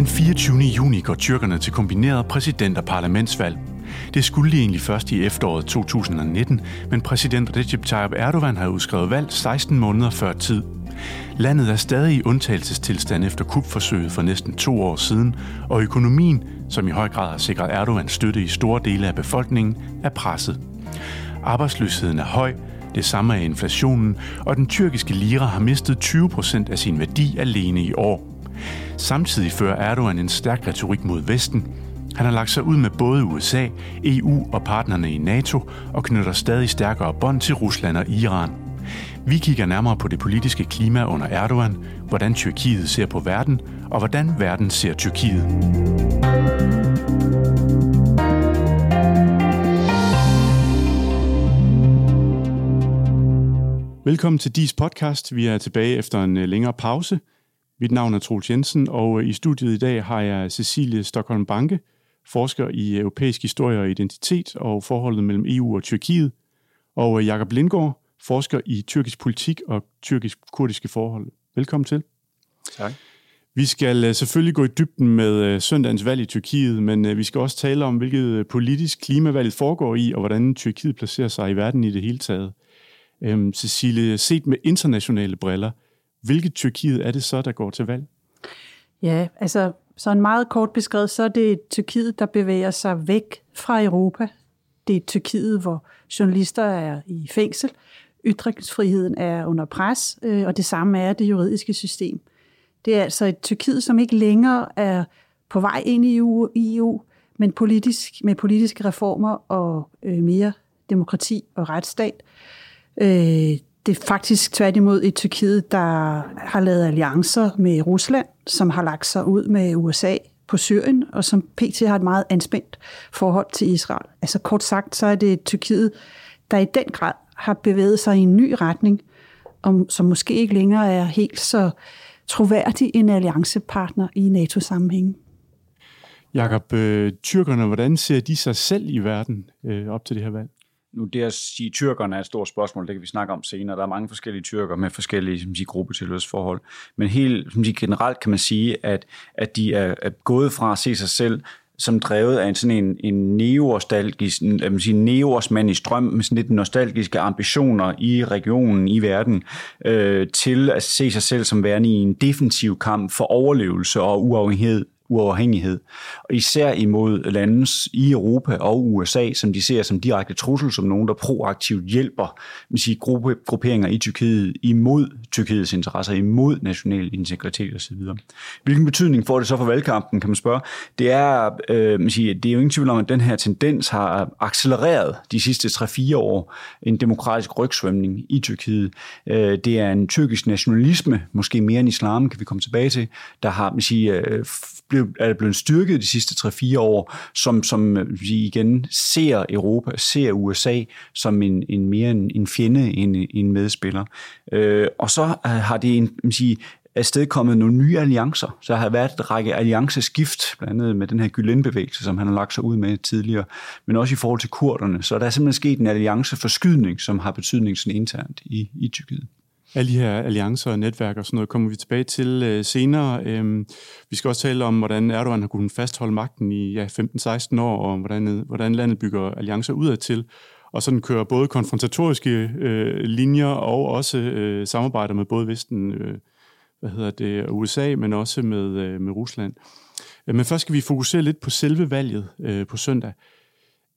Den 24. juni går tyrkerne til kombineret præsident- og parlamentsvalg. Det skulle de egentlig først i efteråret 2019, men præsident Recep Tayyip Erdogan har udskrevet valg 16 måneder før tid. Landet er stadig i undtagelsestilstand efter kupforsøget for næsten to år siden, og økonomien, som i høj grad har sikret Erdogans støtte i store dele af befolkningen, er presset. Arbejdsløsheden er høj, det samme er inflationen, og den tyrkiske lira har mistet 20 procent af sin værdi alene i år. Samtidig fører Erdogan en stærk retorik mod Vesten. Han har lagt sig ud med både USA, EU og partnerne i NATO og knytter stadig stærkere bånd til Rusland og Iran. Vi kigger nærmere på det politiske klima under Erdogan, hvordan Tyrkiet ser på verden, og hvordan verden ser Tyrkiet. Velkommen til DIS podcast. Vi er tilbage efter en øh, længere pause. Mit navn er Troels Jensen, og øh, i studiet i dag har jeg Cecilie Stockholm Banke, forsker i europæisk historie og identitet og forholdet mellem EU og Tyrkiet, og øh, Jakob Lindgaard, forsker i tyrkisk politik og tyrkisk-kurdiske forhold. Velkommen til. Tak. Vi skal selvfølgelig gå i dybden med søndagens valg i Tyrkiet, men vi skal også tale om, hvilket politisk klimavalget foregår i, og hvordan Tyrkiet placerer sig i verden i det hele taget. Øhm, Cecilie, set med internationale briller, hvilket Tyrkiet er det så, der går til valg? Ja, altså så en meget kort beskrevet, så er det Tyrkiet, der bevæger sig væk fra Europa. Det er Tyrkiet, hvor journalister er i fængsel, ytringsfriheden er under pres, øh, og det samme er det juridiske system. Det er altså et Tyrkiet, som ikke længere er på vej ind i EU, EU men politisk, med politiske reformer og øh, mere demokrati og retsstat. Øh, det er faktisk tværtimod i Tyrkiet, der har lavet alliancer med Rusland, som har lagt sig ud med USA på Syrien, og som pt. har et meget anspændt forhold til Israel. Altså kort sagt, så er det Tyrkiet, der i den grad har bevæget sig i en ny retning, om, som måske ikke længere er helt så troværdig en alliancepartner i NATO-sammenhæng. Jakob, øh, tyrkerne, hvordan ser de sig selv i verden øh, op til det her valg? Nu det at sige, tyrkerne er et stort spørgsmål, det kan vi snakke om senere. Der er mange forskellige tyrker med forskellige som siger, gruppetilhørsforhold. Men helt som siger, generelt kan man sige, at, at de er, er gået fra at se sig selv som drevet af en sådan en, en neostalgisk, en, sige, neosmand i strøm med sådan lidt nostalgiske ambitioner i regionen, i verden, øh, til at se sig selv som værende i en defensiv kamp for overlevelse og uafhængighed uafhængighed, og især imod landes i Europa og USA, som de ser som direkte trussel, som nogen, der proaktivt hjælper sige, gruppe, grupperinger i Tyrkiet imod Tyrkiets interesser, imod national integritet osv. Hvilken betydning får det så for valgkampen, kan man spørge? Det er, øh, man siger, det er jo ingen tvivl om, at den her tendens har accelereret de sidste 3-4 år, en demokratisk rygsvømning i Tyrkiet. Øh, det er en tyrkisk nationalisme, måske mere end islam, kan vi komme tilbage til, der har man siger, øh, blev, er blevet styrket de sidste 3-4 år, som, som øh, vi igen ser Europa, ser USA som en, en mere en, en fjende end en medspiller. Øh, og så øh, har det en, man sige, kommet nogle nye alliancer. Så der har været et række allianceskift, blandt andet med den her Gülen-bevægelse, som han har lagt sig ud med tidligere, men også i forhold til kurderne. Så der er simpelthen sket en allianceforskydning, som har betydning sådan internt i, i Tyrkiet. Alle de her alliancer og netværk og sådan noget kommer vi tilbage til øh, senere. Øhm, vi skal også tale om, hvordan Erdogan har kunnet fastholde magten i ja, 15-16 år, og hvordan, øh, hvordan landet bygger alliancer udad til. Og sådan kører både konfrontatoriske øh, linjer og også øh, samarbejder med både Vesten, øh, hvad hedder det, USA, men også med, øh, med Rusland. Øh, men først skal vi fokusere lidt på selve valget øh, på søndag.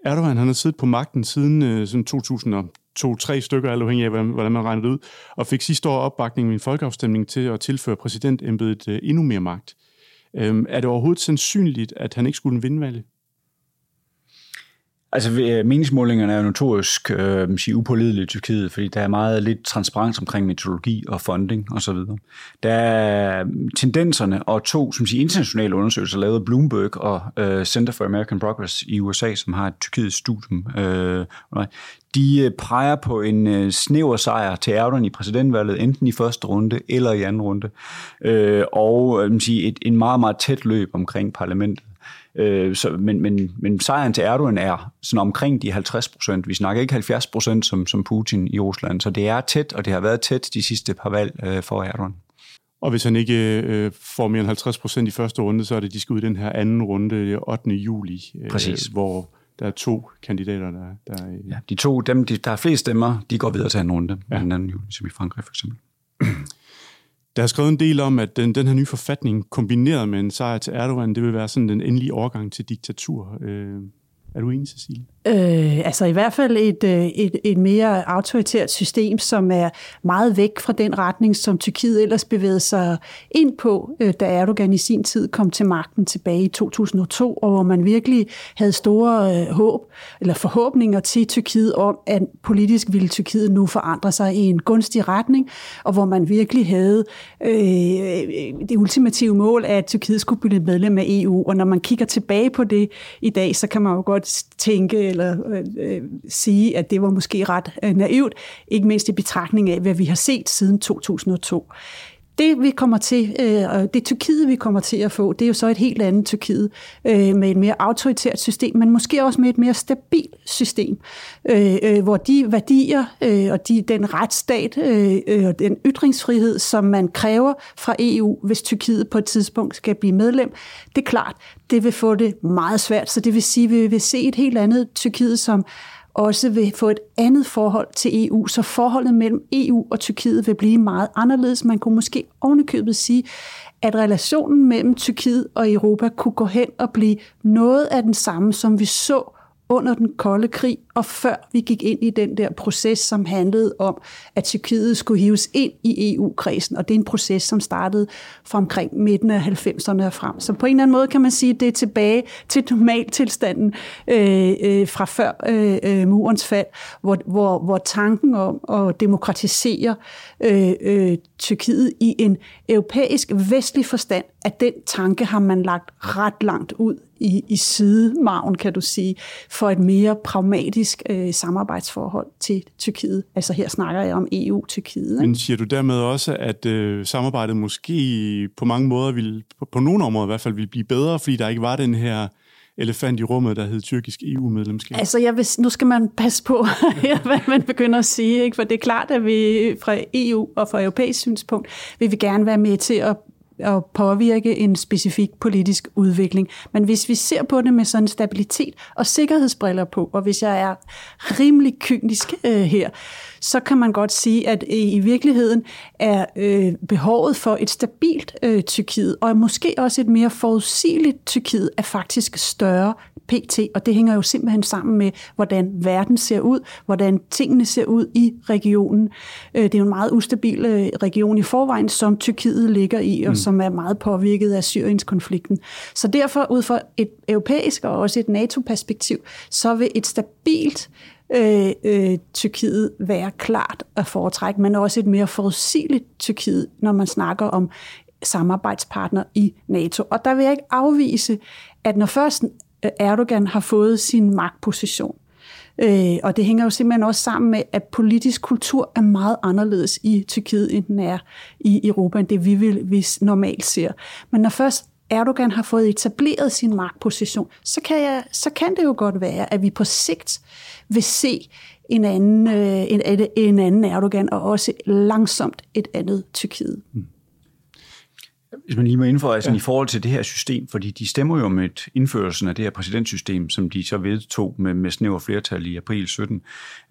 Erdogan han har siddet på magten siden øh, 2000 to-tre stykker, alt afhængig af, hvordan man regner det ud, og fik sidste år opbakning i en folkeafstemning til at tilføre præsidentembedet øh, endnu mere magt. Øhm, er det overhovedet sandsynligt, at han ikke skulle vinde valget? Altså, øh, meningsmålingerne er jo notorisk øh, sige, upålidelige i Tyrkiet, fordi der er meget lidt transparens omkring metodologi og funding osv. Der er tendenserne og to som siger, internationale undersøgelser lavet af Bloomberg og øh, Center for American Progress i USA, som har et Tyrkiet studium. Øh, de øh, peger på en øh, snæver sejr til Erdogan i præsidentvalget, enten i første runde eller i anden runde, øh, og øh, sige, et, en meget, meget tæt løb omkring parlamentet. Øh, så, men, men, men sejren til Erdogan er sådan omkring de 50 procent. Vi snakker ikke 70 procent som, som Putin i Rusland, så det er tæt, og det har været tæt de sidste par valg øh, for Erdogan. Og hvis han ikke øh, får mere end 50 procent i første runde, så er det, de skal ud i den her anden runde 8. juli, øh, Præcis. hvor der er to kandidater, der, der er... Ja, de to, dem, de, der er flest stemmer, de går videre til en runde ja. den anden juli, som i Frankrig for eksempel. Der er skrevet en del om, at den, den her nye forfatning, kombineret med en sejr til Erdogan, det vil være sådan den endelige overgang til diktatur. Øh, er du enig, Cecilie? Øh, altså i hvert fald et, øh, et, et mere autoritært system, som er meget væk fra den retning, som Tyrkiet ellers bevægede sig ind på, øh, da Erdogan i sin tid kom til magten tilbage i 2002, og hvor man virkelig havde store øh, håb eller forhåbninger til Tyrkiet om, at politisk ville Tyrkiet nu forandre sig i en gunstig retning, og hvor man virkelig havde øh, det ultimative mål, at Tyrkiet skulle blive medlem af EU. Og når man kigger tilbage på det i dag, så kan man jo godt tænke eller øh, øh, sige, at det var måske ret øh, naivt, ikke mindst i betragtning af, hvad vi har set siden 2002 det vi kommer til, øh, det Tyrkiet, vi kommer til at få, det er jo så et helt andet Tyrkiet øh, med et mere autoritært system, men måske også med et mere stabilt system, øh, øh, hvor de værdier øh, og de, den retsstat øh, øh og den ytringsfrihed, som man kræver fra EU, hvis Tyrkiet på et tidspunkt skal blive medlem, det er klart, det vil få det meget svært. Så det vil sige, at vi vil se et helt andet Tyrkiet, som også vil få et andet forhold til EU, så forholdet mellem EU og Tyrkiet vil blive meget anderledes. Man kunne måske ovenikøbet sige, at relationen mellem Tyrkiet og Europa kunne gå hen og blive noget af den samme, som vi så under den kolde krig, og før vi gik ind i den der proces, som handlede om, at Tyrkiet skulle hives ind i EU-kredsen, og det er en proces, som startede fra omkring midten af 90'erne og frem. Så på en eller anden måde kan man sige, at det er tilbage til normaltilstanden øh, øh, fra før øh, øh, murens fald, hvor, hvor, hvor tanken om at demokratisere øh, øh, Tyrkiet i en europæisk vestlig forstand, at den tanke har man lagt ret langt ud i, i sidemarven, kan du sige, for et mere pragmatisk øh, samarbejdsforhold til Tyrkiet. Altså her snakker jeg om EU-Tyrkiet. Men siger du dermed også, at øh, samarbejdet måske på mange måder vil, på, på nogle områder i hvert fald, vil blive bedre, fordi der ikke var den her elefant i rummet, der hed tyrkisk EU-medlemskab? Altså, jeg vil, nu skal man passe på, hvad man begynder at sige, ikke? for det er klart, at vi fra EU og fra europæisk synspunkt vil vi gerne være med til at at påvirke en specifik politisk udvikling. Men hvis vi ser på det med sådan stabilitet og sikkerhedsbriller på, og hvis jeg er rimelig kynisk øh, her, så kan man godt sige, at øh, i virkeligheden er øh, behovet for et stabilt øh, Tyrkiet, og måske også et mere forudsigeligt Tyrkiet, er faktisk større pt. Og det hænger jo simpelthen sammen med, hvordan verden ser ud, hvordan tingene ser ud i regionen. Øh, det er jo en meget ustabil øh, region i forvejen, som Tyrkiet ligger i, og mm. som er meget påvirket af Syriens konflikten. Så derfor, ud fra et europæisk og også et NATO-perspektiv, så vil et stabilt øh, øh, Tyrkiet være klart at foretrække, men også et mere forudsigeligt Tyrkiet, når man snakker om samarbejdspartner i NATO. Og der vil jeg ikke afvise, at når først Øh, Erdogan har fået sin magtposition. Øh, og det hænger jo simpelthen også sammen med, at politisk kultur er meget anderledes i Tyrkiet, end den er i Europa, end det vi, vil, vi normalt ser. Men når først Erdogan har fået etableret sin magtposition, så kan, jeg, så kan det jo godt være, at vi på sigt vil se en anden, øh, en, en anden Erdogan, og også langsomt et andet Tyrkiet. Mm. Hvis man lige må indføre, altså ja. i forhold til det her system, fordi de stemmer jo om et indførelsen af det her præsidentsystem, som de så vedtog med, med snæver flertal i april 17,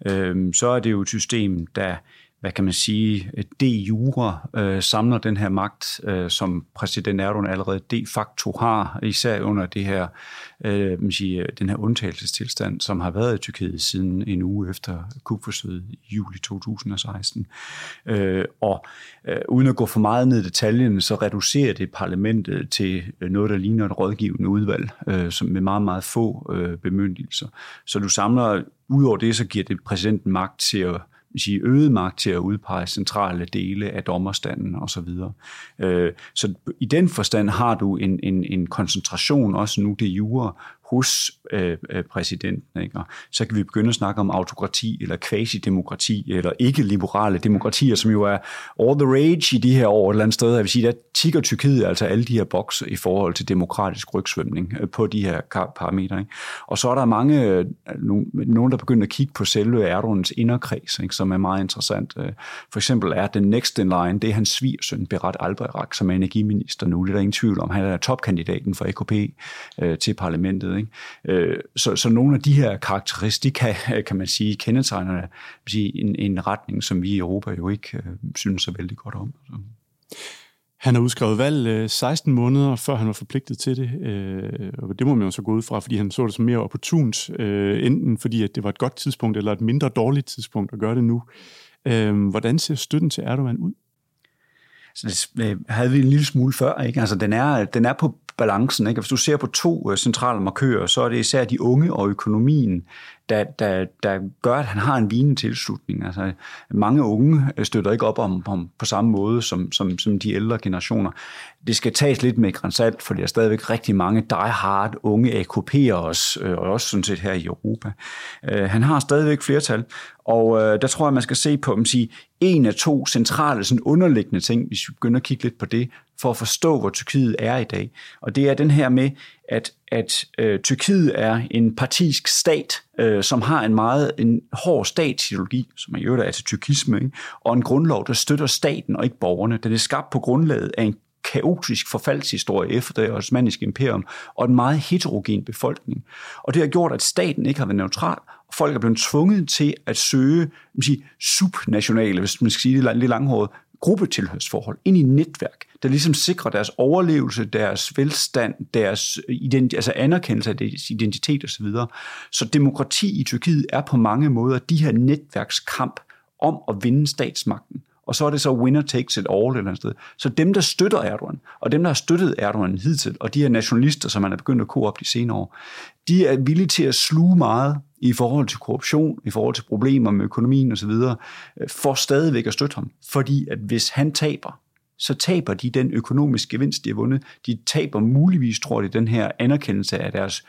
øhm, så er det jo et system, der hvad kan man sige, de jure øh, samler den her magt, øh, som præsident Erdogan allerede de facto har, især under det her, øh, man sige, den her undtagelsestilstand, som har været i Tyrkiet siden en uge efter kupforsøget i juli 2016. Øh, og øh, uden at gå for meget ned i detaljen, så reducerer det parlamentet til noget, der ligner et rådgivende udvalg, øh, som med meget, meget få øh, bemyndigelser. Så du samler, udover det, så giver det præsidenten magt til at sige, øget magt til at udpege centrale dele af dommerstanden osv. Så, øh, så i den forstand har du en, en, en koncentration også nu det jure hos øh, øh, præsidenten. Ikke? Og så kan vi begynde at snakke om autokrati eller quasi-demokrati eller ikke-liberale demokratier, som jo er all the rage i de her år et eller andet sted. Jeg vil sige, der tigger Tyrkiet altså alle de her bokse i forhold til demokratisk rygsvømning øh, på de her parametre. Ikke? Og så er der mange, øh, nogen der begynder at kigge på selve Erdogans inderkreds, ikke? som er meget interessant. For eksempel er den next in line, det er hans svigersøn, Berat Albayrak, som er energiminister nu. Det er der ingen tvivl om. Han er topkandidaten for AKP øh, til parlamentet. Ikke? Øh, så, så nogle af de her karakteristika, kan man sige, kendetegner sige, en, en retning, som vi i Europa jo ikke øh, synes så vældig godt om. Så. Han har udskrevet valg 16 måneder, før han var forpligtet til det, og det må man jo så gå ud fra, fordi han så det som mere opportunt, enten fordi at det var et godt tidspunkt, eller et mindre dårligt tidspunkt at gøre det nu. Hvordan ser støtten til Erdogan ud? Så det havde vi en lille smule før, ikke? Altså, den er, den er på balancen. Ikke? Hvis du ser på to øh, centrale markører, så er det især de unge og økonomien, der, der, der gør, at han har en vigende tilslutning. Altså, mange unge øh, støtter ikke op om, ham på samme måde som, som, som de ældre generationer. Det skal tages lidt med grænsalt, for der er stadigvæk rigtig mange die-hard unge AKP'er os, øh, og også sådan set her i Europa. Han har stadigvæk flertal, og der tror jeg, man skal se på man sige, en af to centrale sådan underliggende ting, hvis vi begynder at kigge lidt på det, for at forstå, hvor Tyrkiet er i dag. Og det er den her med, at, at øh, Tyrkiet er en partisk stat, øh, som har en meget en hård statsideologi, som er i øvrigt er til tyrkisme, ikke? og en grundlov, der støtter staten og ikke borgerne. Den er skabt på grundlaget af en kaotisk forfaldshistorie efter det osmaniske imperium, og en meget heterogen befolkning. Og det har gjort, at staten ikke har været neutral, og folk er blevet tvunget til at søge man sige, subnationale, hvis man skal sige det lidt langhåret, gruppetilhørsforhold, ind i netværk, der ligesom sikrer deres overlevelse, deres velstand, deres øh, identi- altså anerkendelse af deres identitet osv. Så, så demokrati i Tyrkiet er på mange måder de her netværkskamp om at vinde statsmagten. Og så er det så winner takes it all et eller andet sted. Så dem, der støtter Erdogan, og dem, der har støttet Erdogan hidtil, og de her nationalister, som man er begyndt at koge op de senere år, de er villige til at sluge meget i forhold til korruption, i forhold til problemer med økonomien osv., øh, for stadigvæk at støtte ham. Fordi at hvis han taber, så taber de den økonomiske gevinst, de har vundet. De taber muligvis, tror de, den her anerkendelse af deres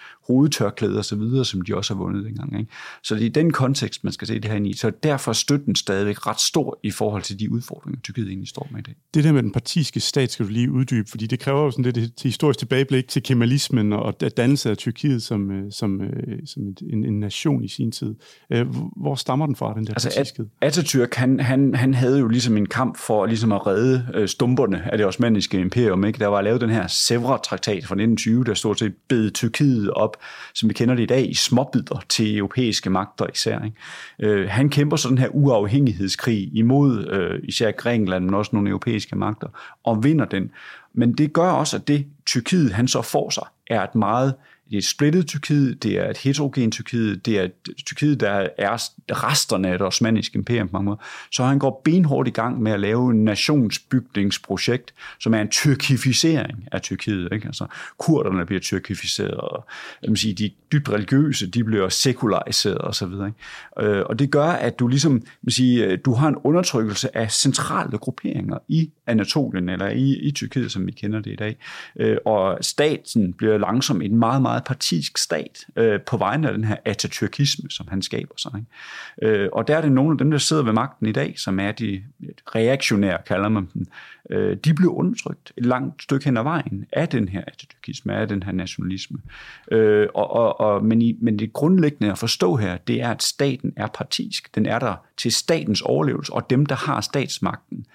så videre, som de også har vundet dengang. Ikke? Så det er i den kontekst, man skal se det her i. Så derfor er støtten stadigvæk ret stor i forhold til de udfordringer, Tyrkiet egentlig står med i dag. Det der med den partiske stat skal du lige uddybe, fordi det kræver jo sådan lidt et historisk tilbageblik til kemalismen og dannelse af Tyrkiet som, øh, som, øh, som en, en nation i sin tid. Øh, hvor stammer den fra, den der altså, partiskhed? Atatürk, han, han, han havde jo ligesom en kamp for ligesom at redde stumperne af det osmaniske imperium. Ikke? Der var lavet den her Sevra-traktat fra 1920, der stort set bed Tyrkiet op, som vi kender det i dag, i småbidder til europæiske magter især. Ikke? Øh, han kæmper så den her uafhængighedskrig imod øh, især Grækenland, men også nogle europæiske magter, og vinder den. Men det gør også, at det Tyrkiet han så får sig, er et meget det er et splittet Tyrkiet, det er et heterogen Tyrkiet, det er et Tyrkiet, der er resterne af det osmaniske imperium på mange måder. Så han går benhårdt i gang med at lave en nationsbygningsprojekt, som er en tyrkificering af Tyrkiet. Ikke? Altså, kurderne bliver tyrkificeret, og jeg vil sige, de dybt religiøse, de bliver sekulariseret osv. Øh, og det gør, at du ligesom, vil sige, øh, du har en undertrykkelse af centrale grupperinger i Anatolien, eller i, i Tyrkiet, som vi kender det i dag. Øh, og staten bliver langsomt en meget, meget partisk stat øh, på vegne af den her atatürkisme, som han skaber sig. Ikke? Øh, og der er det nogle af dem, der sidder ved magten i dag, som er de reaktionære, kalder man dem, øh, de blev undertrykt et langt stykke hen ad vejen af den her atatürkisme, af den her nationalisme. Øh, og, og, og, men, i, men det grundlæggende at forstå her, det er, at staten er partisk. Den er der til statens overlevelse, og dem, der har statsmagten,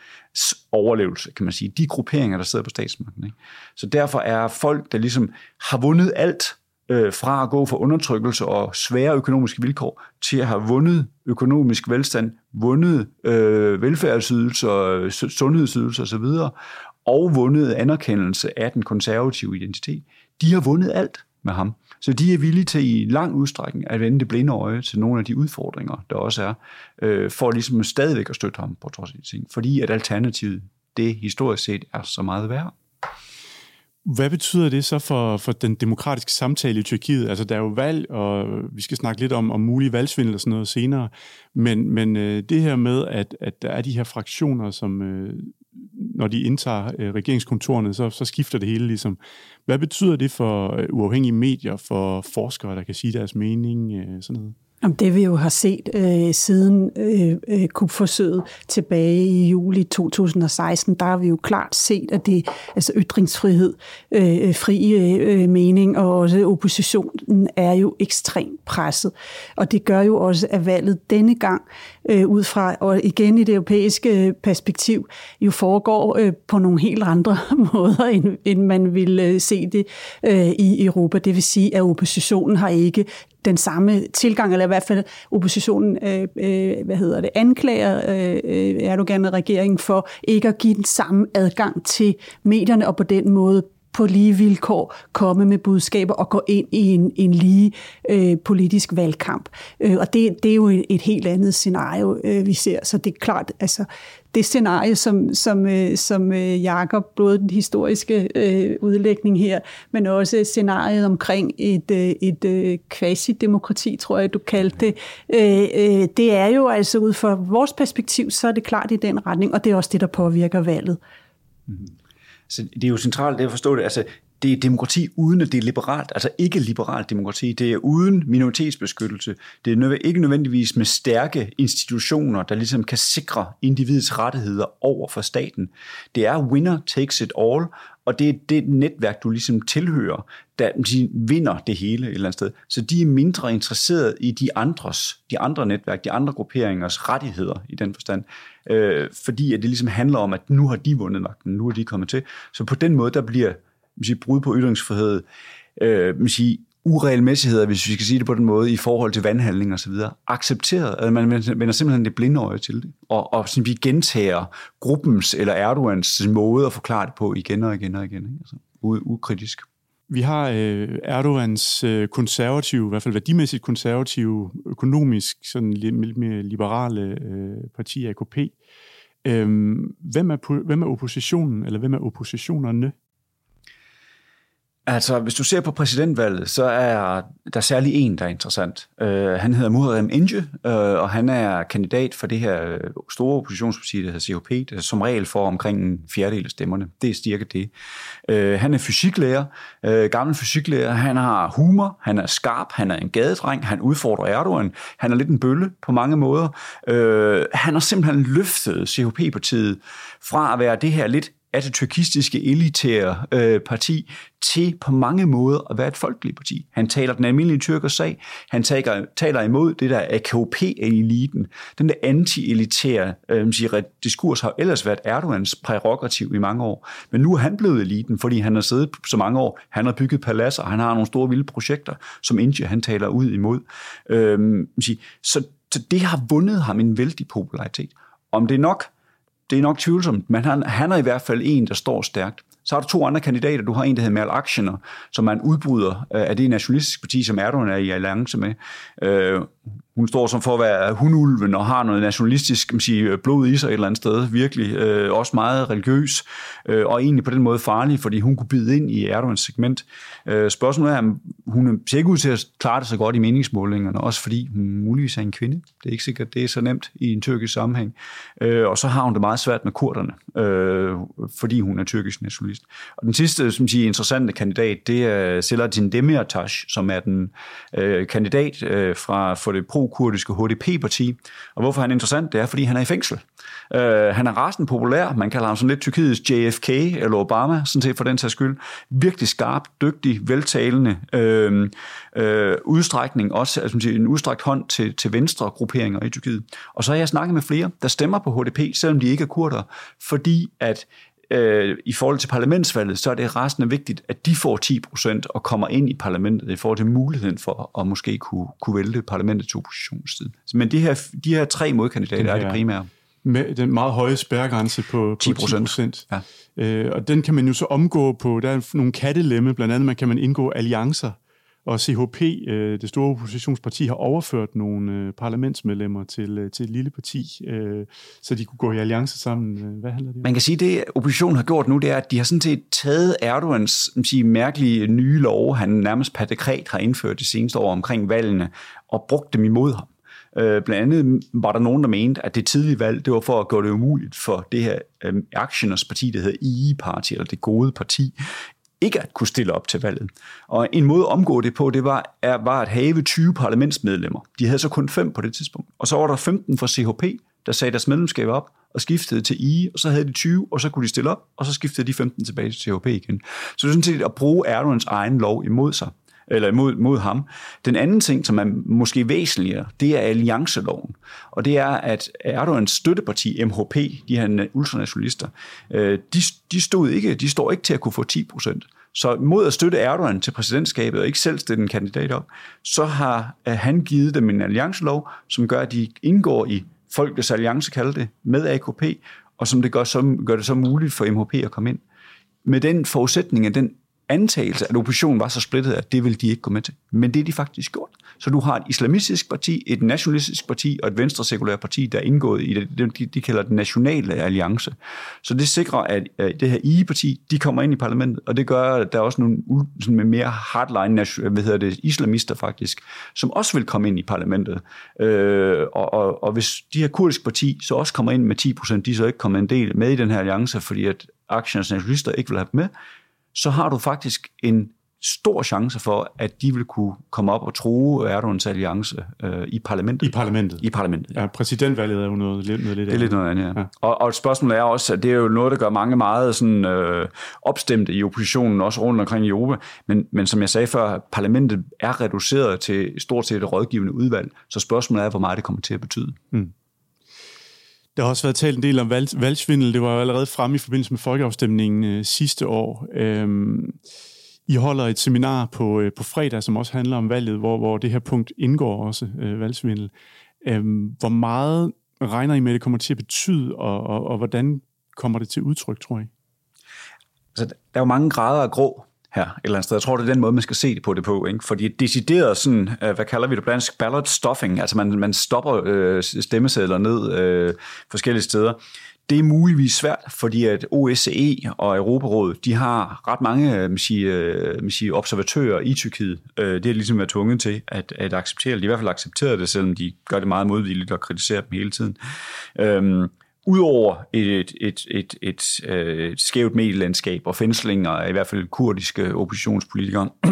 overlevelse, kan man sige. De grupperinger, der sidder på statsmagten. Ikke? Så derfor er folk, der ligesom har vundet alt, øh, fra at gå for undertrykkelse og svære økonomiske vilkår, til at have vundet økonomisk velstand, vundet øh, velfærdsydelser, sundhedsydelser osv., og vundet anerkendelse af den konservative identitet. De har vundet alt med ham. Så de er villige til i lang udstrækning at vende det blinde øje til nogle af de udfordringer, der også er, øh, for ligesom stadigvæk at støtte ham på trods af de ting. Fordi at alternativet, det historisk set er så meget værd. Hvad betyder det så for, for den demokratiske samtale i Tyrkiet? Altså, der er jo valg, og vi skal snakke lidt om, om mulig valgsvindel og sådan noget senere. Men, men øh, det her med, at, at der er de her fraktioner, som øh, når de indtager øh, regeringskontorene, så, så skifter det hele ligesom. Hvad betyder det for øh, uafhængige medier, for forskere, der kan sige deres mening, øh, sådan noget? Jamen, det vi jo har set øh, siden øh, øh kupforsøget tilbage i juli 2016, der har vi jo klart set, at det altså ytringsfrihed, øh, øh fri øh, øh, mening og også oppositionen er jo ekstremt presset. Og det gør jo også, at valget denne gang, øh, ud fra, og igen i det europæiske perspektiv, jo foregår øh, på nogle helt andre måder, end, end man ville øh, se det øh, i Europa. Det vil sige, at oppositionen har ikke den samme tilgang, eller i hvert fald oppositionen øh, øh, hvad hedder det, anklager øh, øh Erdogan og regeringen for ikke at give den samme adgang til medierne, og på den måde på lige vilkår komme med budskaber og gå ind i en, en lige øh, politisk valgkamp. Øh, og det, det er jo et, et helt andet scenario, øh, vi ser. Så det er klart, altså det scenarie, som, som, øh, som øh, Jakob, både den historiske øh, udlægning her, men også scenariet omkring et, øh, et øh, quasi-demokrati, tror jeg, du kaldte det, øh, øh, det er jo altså ud fra vores perspektiv, så er det klart i den retning, og det er også det, der påvirker valget. Mm-hmm. Så det er jo centralt det at forstå det. Altså, det er demokrati uden at det er liberalt, altså ikke liberalt demokrati. Det er uden minoritetsbeskyttelse. Det er ikke nødvendigvis med stærke institutioner, der ligesom kan sikre individets rettigheder over for staten. Det er winner takes it all, og det er det netværk, du ligesom tilhører, der de vinder det hele et eller andet sted. Så de er mindre interesseret i de andres, de andre netværk, de andre grupperingers rettigheder i den forstand, øh, fordi at det ligesom handler om, at nu har de vundet magten, nu er de kommet til. Så på den måde, der bliver man siger, brud på ytringsfrihed, øh, siger uregelmæssigheder, hvis vi skal sige det på den måde, i forhold til vandhandling og så videre, accepteret, at man vender simpelthen det blinde øje til det, og, og sådan, vi gentager gruppens eller Erdogans måde at forklare det på igen og igen og igen, ikke? Altså, ukritisk. Vi har øh, Erdogans øh, konservative, i hvert fald værdimæssigt konservative, økonomisk sådan lidt mere liberale øh, parti, AKP. Øhm, hvem, er, hvem er oppositionen, eller hvem er oppositionerne Altså, hvis du ser på præsidentvalget, så er der særlig en, der er interessant. Uh, han hedder Muharrem Inge, uh, øh, og han er kandidat for det her øh, store oppositionsparti, der hedder CHP, der som regel får omkring en fjerdedel af stemmerne. Det er styrke det. Uh, han er fysiklærer, uh, gammel fysiklærer. Han har humor, han er skarp, han er en gadedreng, han udfordrer Erdogan. Han er lidt en bølle på mange måder. Uh, han har simpelthen løftet CHP-partiet fra at være det her lidt atatürkistiske elitære øh, parti til på mange måder at være et folkeligt parti. Han taler den almindelige tyrkers sag. Han taler, taler imod det der AKP-eliten. Den der anti-elitære øh, siger, diskurs har ellers været Erdogans prerogativ i mange år. Men nu er han blevet eliten, fordi han har siddet så mange år. Han har bygget paladser, han har nogle store vilde projekter, som India han taler ud imod. Øh, så, så det har vundet ham en vældig popularitet. Om det er nok, det er nok tvivlsomt, men han, han er i hvert fald en, der står stærkt. Så har du to andre kandidater. Du har en, der hedder Merl Aktioner, som er en udbryder øh, af det nationalistiske parti, som Erdogan er i alliance med. Øh, hun står som for at være hunulven og har noget nationalistisk kan man sige, blod i sig et eller andet sted, virkelig øh, også meget religiøs, øh, og egentlig på den måde farlig, fordi hun kunne bide ind i Erdogans segment. Øh, spørgsmålet er, om hun ser ikke ud til at klare det så godt i meningsmålingerne, også fordi hun muligvis er en kvinde. Det er ikke sikkert, det er så nemt i en tyrkisk sammenhæng. Øh, og så har hun det meget svært med kurderne, øh, fordi hun er tyrkisk nationalist. Og den sidste som siger, interessante kandidat, det er Selahattin Demirtas, som er den øh, kandidat øh, fra for det det pro-kurdiske HDP-parti. Og hvorfor han er interessant, det er, fordi han er i fængsel. Øh, han er resten populær. Man kalder ham sådan lidt Tyrkiets JFK eller Obama, sådan set for den sags skyld. Virkelig skarp, dygtig, veltalende øh, øh, udstrækning, også altså, en udstrækt hånd til, til venstre grupperinger i Tyrkiet. Og så har jeg snakket med flere, der stemmer på HDP, selvom de ikke er kurder, fordi at øh, i forhold til parlamentsvalget, så er det resten vigtigt, at de får 10 procent og kommer ind i parlamentet i forhold til muligheden for at måske kunne, kunne vælge parlamentets oppositionstid. Men de her, de her tre modkandidater her, er det primære. Med den meget høje spærregrænse på, 10 procent. Ja. Øh, og den kan man jo så omgå på, der er nogle kattelemme, blandt andet man kan man indgå alliancer og CHP, øh, det store oppositionsparti, har overført nogle øh, parlamentsmedlemmer til, øh, til et lille parti, øh, så de kunne gå i alliance sammen. Øh, hvad handler det om? Man kan sige, at det oppositionen har gjort nu, det er, at de har sådan set taget Erdogans sige, mærkelige nye lov, han nærmest per dekret har indført det seneste år omkring valgene, og brugt dem imod ham. Øh, blandt andet var der nogen, der mente, at det tidlige valg, det var for at gøre det umuligt for det her øh, Actioners parti, der hedder IE Party, eller det gode parti, ikke at kunne stille op til valget. Og en måde at omgå det på, det var, er, var at have 20 parlamentsmedlemmer. De havde så kun fem på det tidspunkt. Og så var der 15 fra CHP, der sagde deres medlemskab op og skiftede til I, og så havde de 20, og så kunne de stille op, og så skiftede de 15 tilbage til CHP igen. Så det er sådan set at bruge Erdogans egen lov imod sig eller imod, mod ham. Den anden ting, som er måske væsentligere, det er allianceloven. Og det er, at Erdogans støtteparti, MHP, de her ultranationalister, øh, de, de, stod ikke, de står ikke til at kunne få 10 procent. Så mod at støtte Erdogan til præsidentskabet og ikke selv stille en kandidat op, så har øh, han givet dem en alliancelov, som gør, at de indgår i Folkets Alliance, kalder det, med AKP, og som det gør, så, gør det så muligt for MHP at komme ind. Med den forudsætning, at den antagelse, at oppositionen var så splittet, at det ville de ikke gå med til. Men det er de faktisk gjort. Så du har et islamistisk parti, et nationalistisk parti og et venstresekulært parti, der er indgået i det, de, de kalder den nationale alliance. Så det sikrer, at det her I-parti, de kommer ind i parlamentet, og det gør, at der er også nogle sådan med mere hardline hvad hedder det, islamister faktisk, som også vil komme ind i parlamentet. Øh, og, og, og hvis de her kurdiske parti så også kommer ind med 10%, de så ikke kommer en del med i den her alliance, fordi at aktionens nationalister ikke vil have dem med, så har du faktisk en stor chance for, at de vil kunne komme op og true Erdogans alliance øh, i parlamentet. I parlamentet? I parlamentet, ja. ja præsidentvalget er jo noget, noget lidt Det er lidt noget andet, ja. ja. Og, og spørgsmålet er også, at det er jo noget, der gør mange meget sådan, øh, opstemte i oppositionen, også rundt omkring i Europa. Men, men som jeg sagde før, parlamentet er reduceret til stort set et rådgivende udvalg, så spørgsmålet er, hvor meget det kommer til at betyde. Mm. Der har også været talt en del om valg, valgsvindel. Det var jo allerede fremme i forbindelse med folkeafstemningen øh, sidste år. Øhm, I holder et seminar på, øh, på fredag, som også handler om valget, hvor, hvor det her punkt indgår også, øh, valgsvindel. Øhm, hvor meget regner I med, det kommer til at betyde, og, og, og hvordan kommer det til udtryk, tror I? Altså, der er jo mange grader af grå her et eller andet sted. Jeg tror, det er den måde, man skal se det på det på. Ikke? Fordi decideret sådan, øh, hvad kalder vi det blandt ballot stuffing, altså man, man stopper øh, stemmesedler ned øh, forskellige steder, det er muligvis svært, fordi at OSCE og Europarådet, de har ret mange øh, man siger, øh, man siger, observatører i Tyrkiet. Det er ligesom været tvunget til at, at acceptere, de i hvert fald accepterer det, selvom de gør det meget modvilligt og kritiserer dem hele tiden. Øhm, Udover et, et, et, et, et, øh, et skævt medielandskab og fængslinger af i hvert fald kurdiske oppositionspolitikere,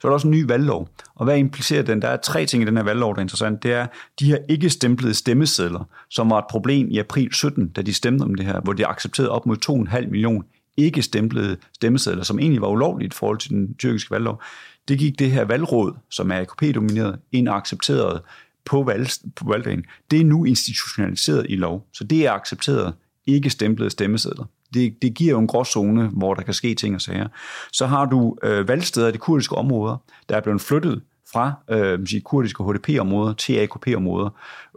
så er der også en ny valglov. Og hvad implicerer den? Der er tre ting i den her valglov, der er interessant. Det er de her ikke stemplede stemmesedler, som var et problem i april 17, da de stemte om det her, hvor de accepterede op mod 2,5 millioner ikke stemplede stemmesedler, som egentlig var ulovligt i forhold til den tyrkiske valglov. Det gik det her valgråd, som er AKP-domineret, ind og accepterede på, valg, på valgdagen, det er nu institutionaliseret i lov. Så det er accepteret, ikke stemplede stemmesedler. Det, det giver jo en gråzone, hvor der kan ske ting og sager. Så har du øh, valgsteder i de kurdiske områder, der er blevet flyttet fra øh, sige, kurdiske HDP-områder til AKP-områder,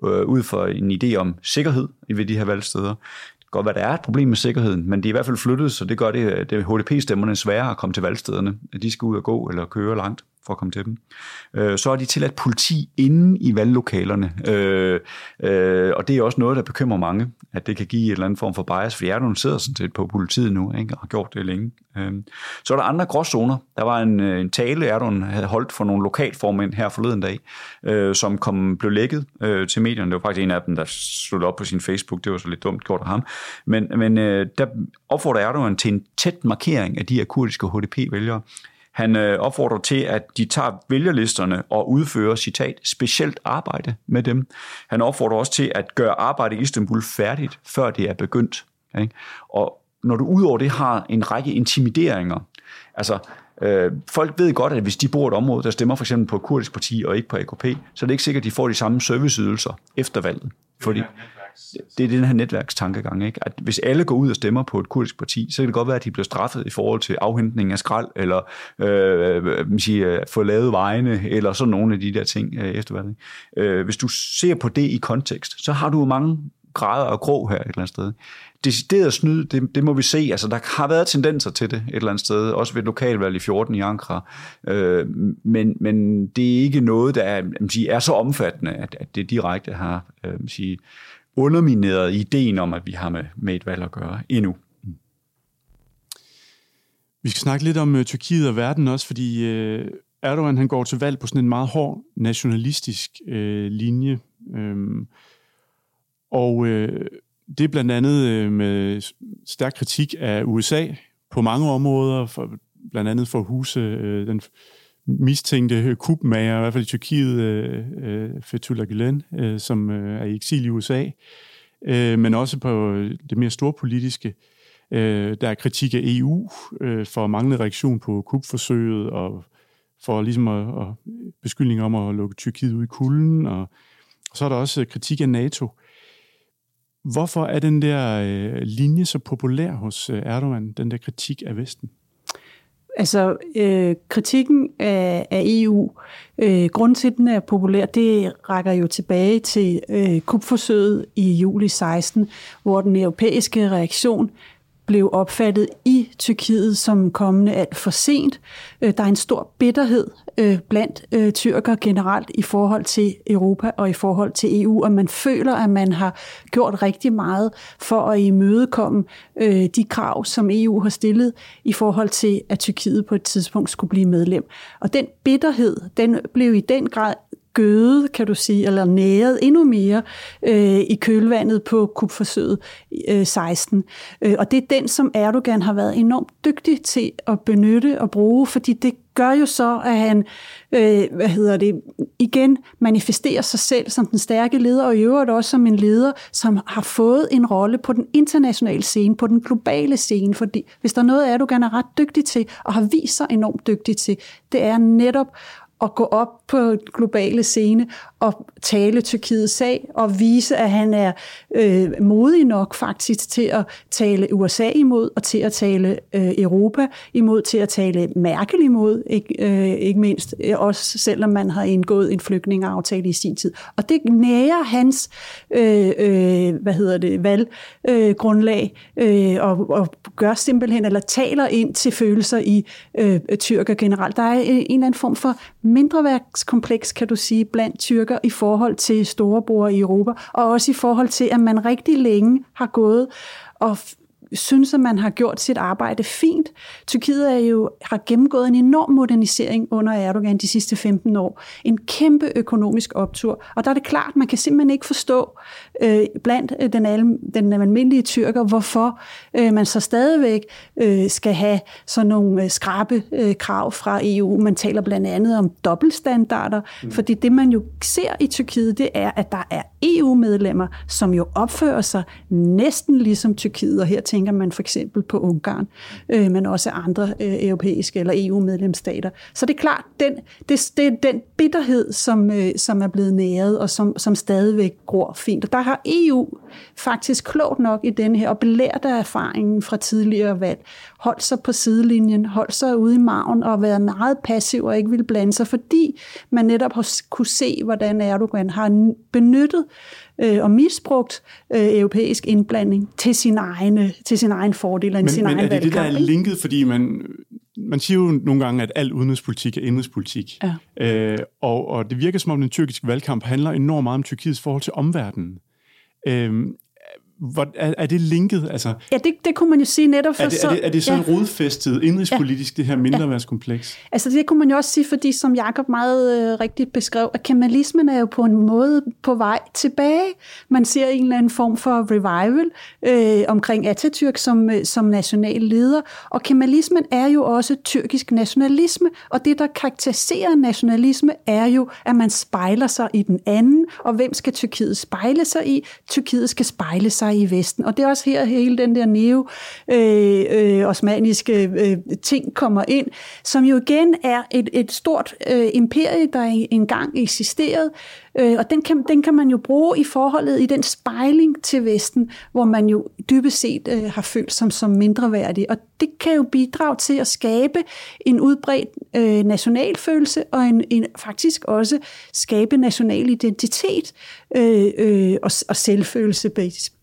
øh, ud for en idé om sikkerhed ved de her valgsteder. Det kan godt være, der er et problem med sikkerheden, men det er i hvert fald flyttet, så det gør det, øh, det HDP-stemmerne sværere at komme til valgstederne. De skal ud og gå eller køre langt for at komme til dem. Øh, så har de tilladt politi inde i valglokalerne, øh, øh, og det er også noget, der bekymrer mange, at det kan give en eller anden form for bias, for Erdogan sidder sådan set på politiet nu, ikke, og har gjort det længe. Øh. Så er der andre gråzoner. Der var en, øh, en tale, Erdogan havde holdt for nogle lokalformænd her forleden dag, øh, som kom, blev lækket øh, til medierne. Det var faktisk en af dem, der slog op på sin Facebook. Det var så lidt dumt gjort af ham. Men, men øh, der opfordrer Erdogan til en tæt markering af de her kurdiske HDP-vælgere. Han øh, opfordrer til, at de tager vælgerlisterne og udfører, citat, specielt arbejde med dem. Han opfordrer også til at gøre arbejde i Istanbul færdigt, før det er begyndt. Ikke? Og når du udover det har en række intimideringer, altså øh, folk ved godt, at hvis de bor i et område, der stemmer for eksempel på et kurdisk parti og ikke på AKP, så er det ikke sikkert, at de får de samme serviceydelser efter valget. Fordi, det er den her netværkstankegang, ikke? at hvis alle går ud og stemmer på et kurdisk parti, så kan det godt være, at de bliver straffet i forhold til afhentning af skrald, eller øh, man siger, øh, få lavet vejene, eller sådan nogle af de der ting øh, efter valget. Øh, hvis du ser på det i kontekst, så har du mange grader af grå her et eller andet sted. Decideret snyd, det, det må vi se. Altså, der har været tendenser til det et eller andet sted, også ved et lokalvalg i 14 i Ankara. Øh, men, men det er ikke noget, der er, siger er så omfattende, at, at det direkte har øh, sige, undermineret ideen om, at vi har med, med et valg at gøre endnu. Mm. Vi skal snakke lidt om uh, Tyrkiet og verden også, fordi uh, Erdogan han går til valg på sådan en meget hård nationalistisk øh, linje. Øhm, og øh, det er blandt andet øh, med stærk kritik af USA på mange områder, for, blandt andet for huse øh, den mistænkte kubmager, i hvert fald i Tyrkiet, øh, øh, Fethullah Gülen, øh, som øh, er i eksil i USA, øh, men også på det mere store politiske. Øh, der er kritik af EU øh, for manglende reaktion på kubforsøget, og for ligesom at, at beskyldning om at lukke Tyrkiet ud i kulden, og, og så er der også kritik af NATO. Hvorfor er den der øh, linje så populær hos øh, Erdogan, den der kritik af Vesten? Altså, øh, kritikken af, af EU, øh, grund til, at den er populær, det rækker jo tilbage til øh, kupforsøget i juli 16, hvor den europæiske reaktion blev opfattet i Tyrkiet som kommende alt for sent. Øh, der er en stor bitterhed øh, blandt øh, tyrker generelt i forhold til Europa og i forhold til EU, og man føler, at man har gjort rigtig meget for at imødekomme de krav, som EU har stillet i forhold til, at Tyrkiet på et tidspunkt skulle blive medlem. Og den bitterhed, den blev i den grad gødet, kan du sige, eller næret endnu mere øh, i kølvandet på kupforsøget øh, 16. Øh, og det er den, som Erdogan har været enormt dygtig til at benytte og bruge, fordi det gør jo så, at han øh, hvad hedder det, igen manifesterer sig selv som den stærke leder, og i øvrigt også som en leder, som har fået en rolle på den internationale scene, på den globale scene, fordi hvis der er noget, Erdogan er ret dygtig til, og har vist sig enormt dygtig til, det er netop at gå op på globale scene og tale Tyrkiets sag og vise, at han er øh, modig nok faktisk til at tale USA imod og til at tale øh, Europa imod, til at tale Merkel imod, ikke, øh, ikke mindst, øh, også selvom man har indgået en flygtningeaftale i sin tid. Og det nærer hans øh, øh, hvad hedder det, valggrundlag øh, øh, og, og gør simpelthen, eller taler ind til følelser i øh, tyrker generelt. Der er en eller anden form for mindreværkskompleks, kan du sige, blandt tyrker i forhold til storebror i Europa, og også i forhold til, at man rigtig længe har gået og synes, at man har gjort sit arbejde fint. Tyrkiet er jo, har gennemgået en enorm modernisering under Erdogan de sidste 15 år. En kæmpe økonomisk optur. Og der er det klart, man kan simpelthen ikke forstå øh, blandt øh, den, al, den almindelige tyrker, hvorfor øh, man så stadigvæk øh, skal have sådan nogle øh, skrabe øh, krav fra EU. Man taler blandt andet om dobbeltstandarder, mm. fordi det man jo ser i Tyrkiet, det er, at der er EU-medlemmer, som jo opfører sig næsten ligesom Tyrkiet, og her tænker man for eksempel på Ungarn, øh, men også andre øh, europæiske eller EU-medlemsstater. Så det er klart, den, det, det er den bitterhed, som, øh, som er blevet næret, og som, som stadigvæk gror fint. Og der har EU faktisk klogt nok i den her, og belært af erfaringen fra tidligere valg, holdt sig på sidelinjen, holdt sig ude i maven og været meget passiv og ikke ville blande sig, fordi man netop har kunne se, hvordan Erdogan har benyttet øh, og misbrugt øh, europæisk indblanding til sin, egne, til sin egen fordel og men, sin men egen er det det, der er linket? Fordi man, man siger jo nogle gange, at al udenrigspolitik er indrigspolitik. Ja. Øh, og, og det virker som om, den tyrkiske valgkamp handler enormt meget om Tyrkiets forhold til omverdenen. Øhm, hvor, er, er det linket? Altså, ja, det, det kunne man jo sige netop for er det, så... Er det, er det så ja. rodfæstet indrigspolitisk, ja. det her mindreværdskompleks? Ja. Altså det kunne man jo også sige, fordi som Jakob meget øh, rigtigt beskrev, at kemalismen er jo på en måde på vej tilbage. Man ser en eller anden form for revival øh, omkring Atatürk som, øh, som national leder, og kemalismen er jo også tyrkisk nationalisme, og det, der karakteriserer nationalisme, er jo, at man spejler sig i den anden, og hvem skal Tyrkiet spejle sig i? Tyrkiet skal spejle sig sig i Vesten. Og det er også her, hele den der neo-osmaniske øh, øh, øh, ting kommer ind, som jo igen er et, et stort øh, imperie, der engang eksisterede, Øh, og den kan, den kan man jo bruge i forholdet i den spejling til Vesten, hvor man jo dybest set øh, har følt som, som mindreværdig. Og det kan jo bidrage til at skabe en udbredt øh, nationalfølelse og en, en, faktisk også skabe national identitet øh, øh, og, og selvfølelse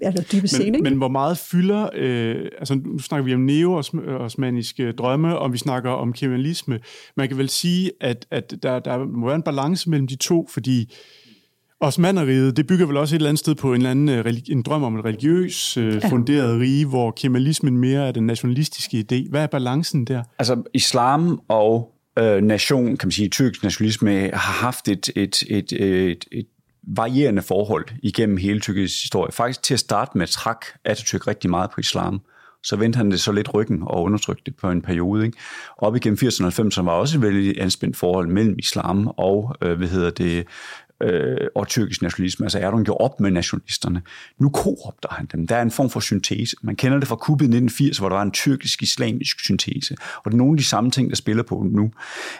altså dybest set. Men, men hvor meget fylder, øh, altså nu snakker vi om neo-osmaniske drømme, og vi snakker om kemalisme. Man kan vel sige, at, at der, der må være en balance mellem de to, fordi Osmaneriet, det bygger vel også et eller andet sted på en, eller anden, øh, en drøm om et religiøs øh, ja. funderet rige, hvor kemalismen mere er den nationalistiske idé. Hvad er balancen der? Altså, islam og øh, nation, kan man sige, tyrkisk nationalisme, har haft et, et, et, et, et varierende forhold igennem hele Tyrkiets historie. Faktisk til at starte med trak Atatürk rigtig meget på islam. Så vendte han det så lidt ryggen og undertrykte det på en periode. Ikke? Op igennem 80'erne og 90'erne var også et vældig anspændt forhold mellem islam og, øh, hvad hedder det, øh, og tyrkisk nationalisme. Altså Erdogan gjorde op med nationalisterne. Nu koopter han dem. Der er en form for syntese. Man kender det fra kuppet i 1980, hvor der var en tyrkisk-islamisk syntese. Og det er nogle af de samme ting, der spiller på nu.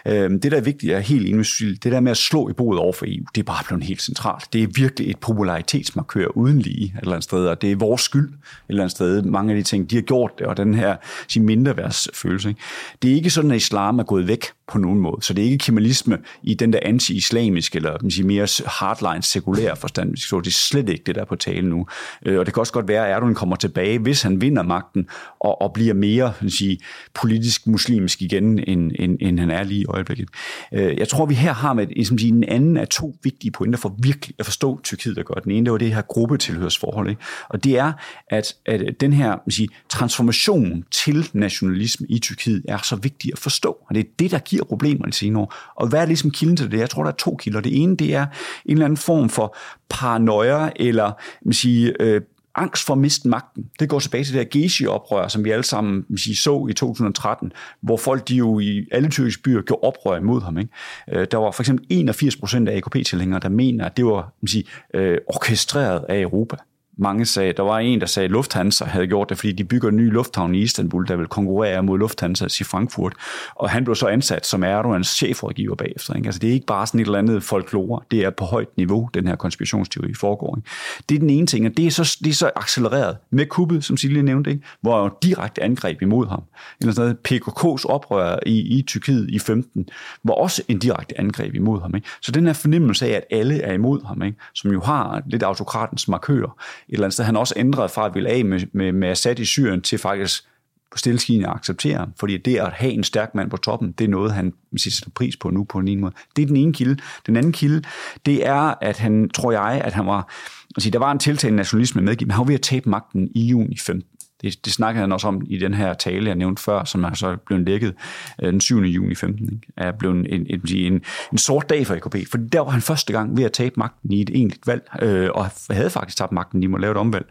Øh, det, der er vigtigt, er helt enig det der med at slå i bordet over for EU, det er bare blevet helt centralt. Det er virkelig et popularitetsmarkør uden lige et eller andet sted, og det er vores skyld et eller andet sted. Mange af de ting, de har gjort det, og den her sin mindreværdsfølelse. Ikke? Det er ikke sådan, at islam er gået væk på nogen måde. Så det er ikke kemalisme i den der anti-islamiske, eller man siger, mere hardline sekulær forstand. Så det er slet ikke det, der er på tale nu. Øh, og det kan også godt være, at Erdogan kommer tilbage, hvis han vinder magten, og, og bliver mere man sige, politisk muslimsk igen, end, end, end han er lige i øjeblikket. Øh, jeg tror, vi her har med ligesom sige, en anden af to vigtige pointer for virkelig at forstå Tyrkiet, der gør. Den ene, det var det her gruppetilhørsforhold. Ikke? Og det er, at, at den her man siger, transformation til nationalisme i Tyrkiet er så vigtig at forstå. Og det er det, der giver problemer i senere år. Og hvad er ligesom kilden til det? Jeg tror, der er to kilder. Det ene, det er en eller anden form for paranoia, eller man siger, øh, angst for at miste magten. Det går tilbage til det her Gezi-oprør, som vi alle sammen sige, så i 2013, hvor folk de jo i alle tyrkiske byer gjorde oprør imod ham. Ikke? Øh, der var for eksempel 81 procent af AKP-tilhængere, der mener, at det var sige, øh, orkestreret af Europa mange sagde, der var en, der sagde, at Lufthansa havde gjort det, fordi de bygger en ny lufthavn i Istanbul, der vil konkurrere mod Lufthansa i Frankfurt. Og han blev så ansat som Erdogans chefrådgiver bagefter. Ikke? Altså, det er ikke bare sådan et eller andet folklore. Det er på højt niveau, den her konspirationsteori foregår. Ikke? Det er den ene ting, og det er så, det er så accelereret med kuppet, som Silje nævnte, ikke? hvor direkte angreb imod ham. Eller sådan PKK's oprør i, i Tyrkiet i 15 var også en direkte angreb imod ham. Ikke? Så den her fornemmelse af, at alle er imod ham, ikke? som jo har lidt autokratens markør, eller andet sted. Han også ændret fra at ville af med, med, med Assad i Syrien til faktisk på stilleskinen at acceptere ham, fordi det at have en stærk mand på toppen, det er noget, han sætter pris på nu på en måde. Det er den ene kilde. Den anden kilde, det er, at han, tror jeg, at han var, altså der var en tiltagende nationalisme medgivet, men han var ved at tabe magten i juni 15. Det, det snakkede han også om i den her tale, jeg nævnte før, som er så blevet lækket øh, den 7. juni 15. Ikke? Er blevet en, en, en, en sort dag for EKP, for der var han første gang ved at tabe magten i et egentligt valg, øh, og havde faktisk tabt magten, de må lave et omvalg.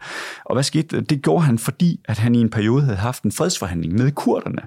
Og hvad skete? Det gjorde han, fordi at han i en periode havde haft en fredsforhandling med kurderne,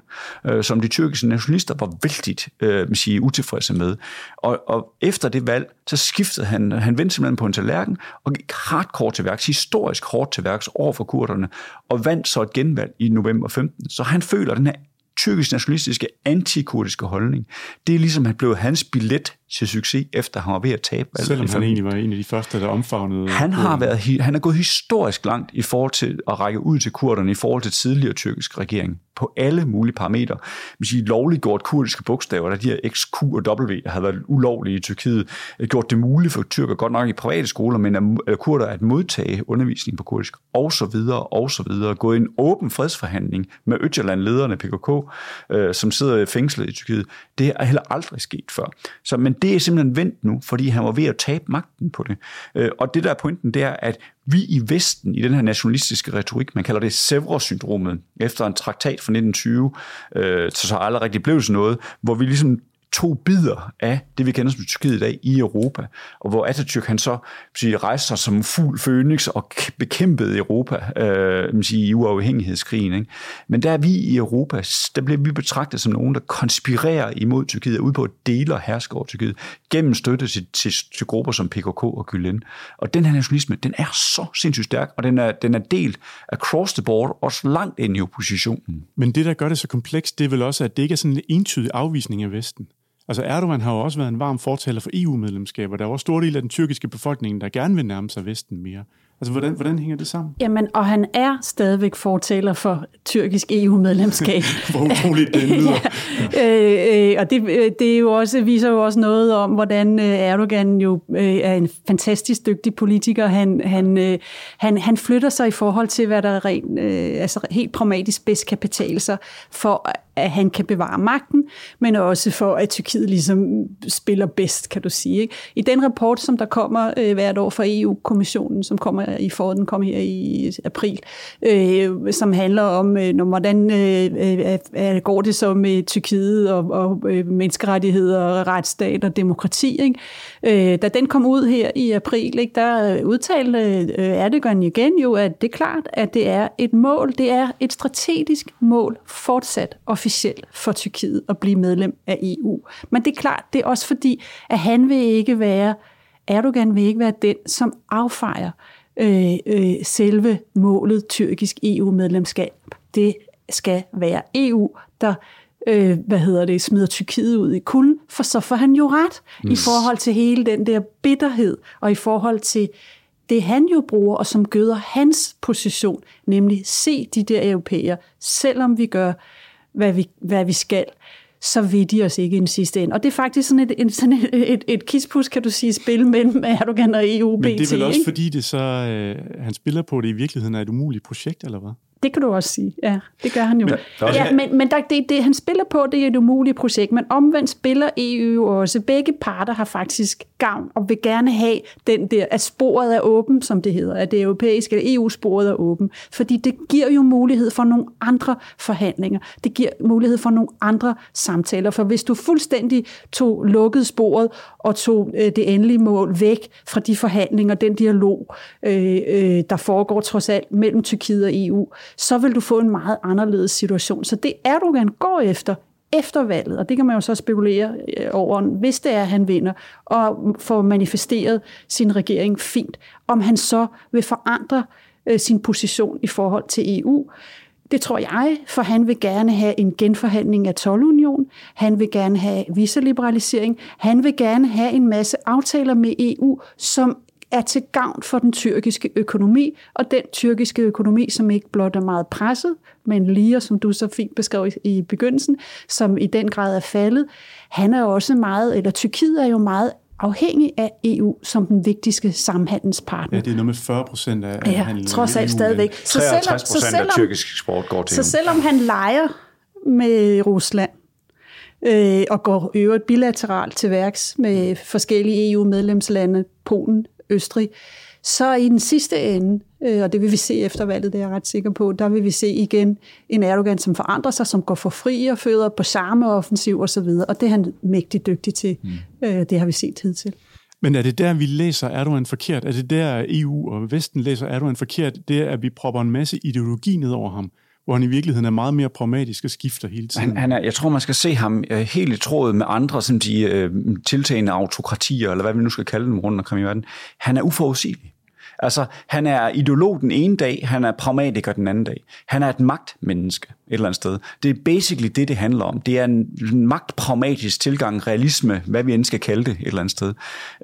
øh, som de tyrkiske nationalister var vældigt øh, sige, utilfredse med. Og, og efter det valg, så skiftede han, han vendte simpelthen på en tallerken og gik hardcore til værks, historisk hårdt til værks over for kurderne, og vandt så et genvalg i november 15. Så han føler den her tyrkisk nationalistiske antikurdiske holdning. Det er ligesom, at blev hans billet til succes, efter han var ved at tabe valget. Selvom han egentlig var en af de første, der omfavnede... Han har, været, han er gået historisk langt i forhold til at række ud til kurderne, i forhold til tidligere tyrkisk regering, på alle mulige parametre. Hvis I lovligt gjort kurdiske bogstaver, der de her X, Q og W, der havde været ulovlige i Tyrkiet, gjort det muligt for tyrker, godt nok i private skoler, men at kurder at modtage undervisning på kurdisk, og så videre, og så videre. Gået i en åben fredsforhandling med Østjylland-lederne PKK, øh, som sidder fængslet i Tyrkiet. Det er heller aldrig sket før. Så, men det er simpelthen vendt nu, fordi han var ved at tabe magten på det. Øh, og det der er pointen, det er, at vi i Vesten, i den her nationalistiske retorik, man kalder det Sevres-syndromet, efter en traktat fra 1920, øh, så så aldrig rigtig blev sådan noget, hvor vi ligesom to bidder af det, vi kender som Tyrkiet i dag i Europa, og hvor Atatürk han så sige, rejste sig som fuld fønix og bekæmpede Europa øh, sige, i uafhængighedskrigen. Ikke? Men der er vi i Europa, der bliver vi betragtet som nogen, der konspirerer imod Tyrkiet, ud på at dele og herske over Tyrkiet, gennem støtte til, til, til grupper som PKK og Gülen. Og den her nationalisme, den er så sindssygt stærk, og den er, den er delt across the board, også langt ind i oppositionen. Men det, der gør det så komplekst, det er vel også, at det ikke er sådan en entydig afvisning af Vesten. Altså Erdogan har jo også været en varm fortaler for EU-medlemskab, og der er også store del af den tyrkiske befolkning, der gerne vil nærme sig Vesten mere. Altså, hvordan, hvordan hænger det sammen? Jamen, og han er stadigvæk fortaler for tyrkisk EU-medlemskab. Hvor utroligt det lyder. ja. øh, øh, og det, øh, det er jo også, viser jo også noget om, hvordan øh, Erdogan jo øh, er en fantastisk dygtig politiker. Han, han, øh, han, han flytter sig i forhold til, hvad der rent, øh, altså helt pragmatisk bedst kan betale sig for at han kan bevare magten, men også for, at Tyrkiet ligesom spiller bedst, kan du sige. Ikke? I den rapport, som der kommer øh, hvert år fra EU-kommissionen, som kommer i foråret, den kom her i april, øh, som handler om, øh, hvordan øh, øh, øh, går det så med Tyrkiet og, og øh, menneskerettigheder og retsstat og demokrati. Ikke? Øh, da den kom ud her i april, ikke, der øh, udtalte øh, Erdogan igen jo, at det er klart, at det er et mål, det er et strategisk mål fortsat officielt for Tyrkiet at blive medlem af EU. Men det er klart, det er også fordi, at han vil ikke være, Erdogan vil ikke være den, som affejer øh, øh, selve målet tyrkisk EU-medlemskab. Det skal være EU, der øh, hvad hedder det, smider Tyrkiet ud i kulden, for så får han jo ret yes. i forhold til hele den der bitterhed, og i forhold til det han jo bruger, og som gøder hans position, nemlig se de der europæer, selvom vi gør, hvad vi, hvad vi skal, så vil de os ikke i den sidste ende. Og det er faktisk sådan et, en, sådan et, et, et kispus, kan du sige, spil mellem Erdogan og EU. Men det er vel også, ikke? fordi det så, øh, han spiller på, det i virkeligheden er et umuligt projekt, eller hvad? Det kan du også sige, ja. Det gør han jo. Men, ja, men, men der, det, det, han spiller på, det er et umuligt projekt, men omvendt spiller EU også. Begge parter har faktisk gavn og vil gerne have den der, at sporet er åben, som det hedder, at det europæiske eller EU-sporet er åben. Fordi det giver jo mulighed for nogle andre forhandlinger. Det giver mulighed for nogle andre samtaler. For hvis du fuldstændig tog lukket sporet og tog øh, det endelige mål væk fra de forhandlinger, den dialog, øh, øh, der foregår trods alt mellem Tyrkiet og EU, så vil du få en meget anderledes situation. Så det Erdogan går efter, efter valget, og det kan man jo så spekulere øh, over, hvis det er, at han vinder, og får manifesteret sin regering fint, om han så vil forandre øh, sin position i forhold til EU. Det tror jeg, for han vil gerne have en genforhandling af 12-union, han vil gerne have visaliberalisering, han vil gerne have en masse aftaler med EU, som er til gavn for den tyrkiske økonomi, og den tyrkiske økonomi, som ikke blot er meget presset, men lige, som du så fint beskrev i begyndelsen, som i den grad er faldet, han er også meget, eller Tyrkiet er jo meget afhængig af EU som den vigtigste samhandelspartner. Ja, det er noget med 40 procent af ja, handelen trods alt stadigvæk. Så selvom, så selvom, af tyrkisk eksport går til Så selvom han leger med Rusland, øh, og går øvrigt bilateralt til værks med forskellige EU-medlemslande, Polen, Østrig, så i den sidste ende, øh, og det vil vi se efter valget, det er jeg ret sikker på, der vil vi se igen en Erdogan, som forandrer sig, som går for fri og føder på samme offensiv osv., og det er han mægtig dygtig til. Mm. Øh, det har vi set hidtil. Men er det der, vi læser Erdogan forkert? Er det der, EU og Vesten læser Erdogan forkert? Det er, at vi propper en masse ideologi ned over ham? Hvor han i virkeligheden er meget mere pragmatisk og skifter hele tiden. Han, han er, jeg tror, man skal se ham øh, helt i tråd med andre som de, øh, tiltagende autokratier, eller hvad vi nu skal kalde dem rundt omkring i verden. Han er uforudsigelig. Altså, han er ideolog den ene dag, han er pragmatiker den anden dag. Han er et magtmenneske et eller andet sted. Det er basically det, det handler om. Det er en magtpragmatisk tilgang, realisme, hvad vi end skal kalde det et eller andet sted.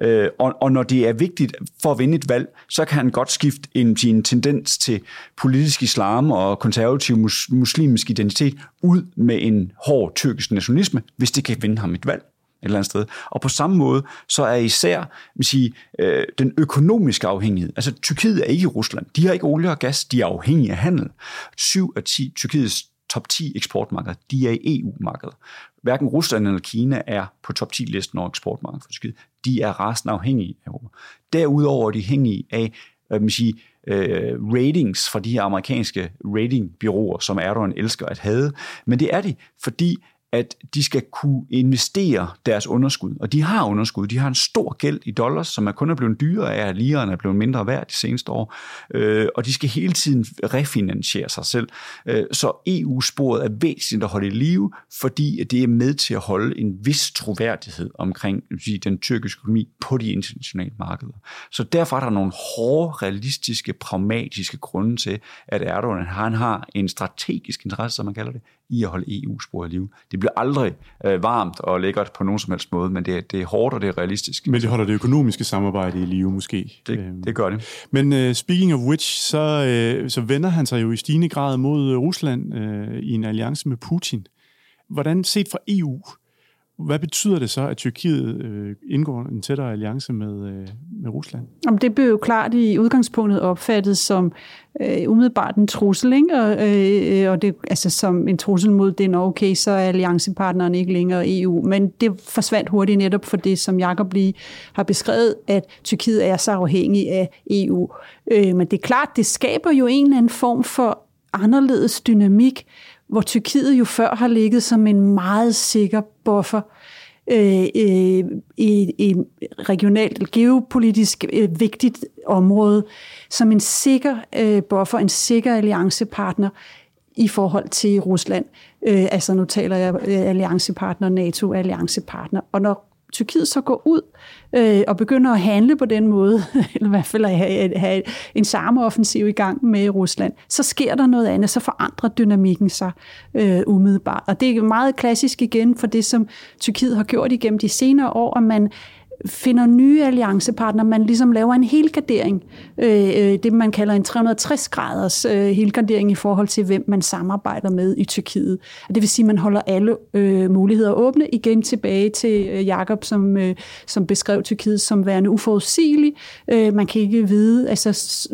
Øh, og, og når det er vigtigt for at vinde et valg, så kan han godt skifte en, sin tendens til politisk islam og konservativ mus, muslimsk identitet ud med en hård tyrkisk nationalisme, hvis det kan vinde ham et valg et eller andet sted. Og på samme måde, så er især vil sige, øh, den økonomiske afhængighed. Altså, Tyrkiet er ikke Rusland. De har ikke olie og gas. De er afhængige af handel. 7 af 10 Tyrkiets top 10 eksportmarkeder, de er i EU-markedet. Hverken Rusland eller Kina er på top 10-listen over eksportmarkedet for Tyrkiet. De er resten afhængige af Europa. Derudover er de afhængige af hvad man sige, øh, ratings fra de her amerikanske ratingbyråer, som Erdogan elsker at have. Men det er de, fordi at de skal kunne investere deres underskud. Og de har underskud. De har en stor gæld i dollars, som er kun er blevet dyrere af, at lirerne er blevet mindre værd de seneste år. Øh, og de skal hele tiden refinansiere sig selv. Øh, så EU-sporet er væsentligt at holde i live, fordi det er med til at holde en vis troværdighed omkring sige, den tyrkiske økonomi på de internationale markeder. Så derfor er der nogle hårde, realistiske, pragmatiske grunde til, at Erdogan han har en strategisk interesse, som man kalder det, i at holde EU-sporet i live. Det bliver aldrig øh, varmt og lækkert på nogen som helst måde, men det, det er hårdt og det er realistisk. Men det holder det økonomiske samarbejde i live måske. Det, øhm. det gør det. Men uh, speaking of which, så, uh, så vender han sig jo i stigende grad mod Rusland uh, i en alliance med Putin. Hvordan set fra EU, hvad betyder det så, at Tyrkiet øh, indgår en tættere alliance med, øh, med Rusland? Jamen, det blev jo klart i udgangspunktet opfattet som øh, umiddelbart en trussel, ikke? Og, øh, og det, altså som en trussel mod den, okay, så er alliancepartneren ikke længere EU. Men det forsvandt hurtigt netop for det, som Jacob lige har beskrevet, at Tyrkiet er så afhængig af EU. Øh, men det er klart, det skaber jo en eller anden form for anderledes dynamik, hvor Tyrkiet jo før har ligget som en meget sikker buffer øh, øh, i et regionalt, geopolitisk øh, vigtigt område, som en sikker øh, buffer, en sikker alliancepartner i forhold til Rusland. Øh, altså nu taler jeg øh, alliancepartner, NATO-alliancepartner. Og når Tyrkiet så går ud øh, og begynder at handle på den måde, eller i hvert fald at have, have en samme offensiv i gang med Rusland, så sker der noget andet, så forandrer dynamikken sig øh, umiddelbart. Og det er meget klassisk igen for det, som Tyrkiet har gjort igennem de senere år, at man finder nye alliancepartnere, man ligesom laver en helgardering, øh, øh det man kalder en 360-graders øh, helgardering i forhold til, hvem man samarbejder med i Tyrkiet. Det vil sige, at man holder alle øh, muligheder åbne. Igen tilbage til øh, Jakob, som, øh, som beskrev Tyrkiet som værende uforudsigelig. Øh, man kan ikke vide, altså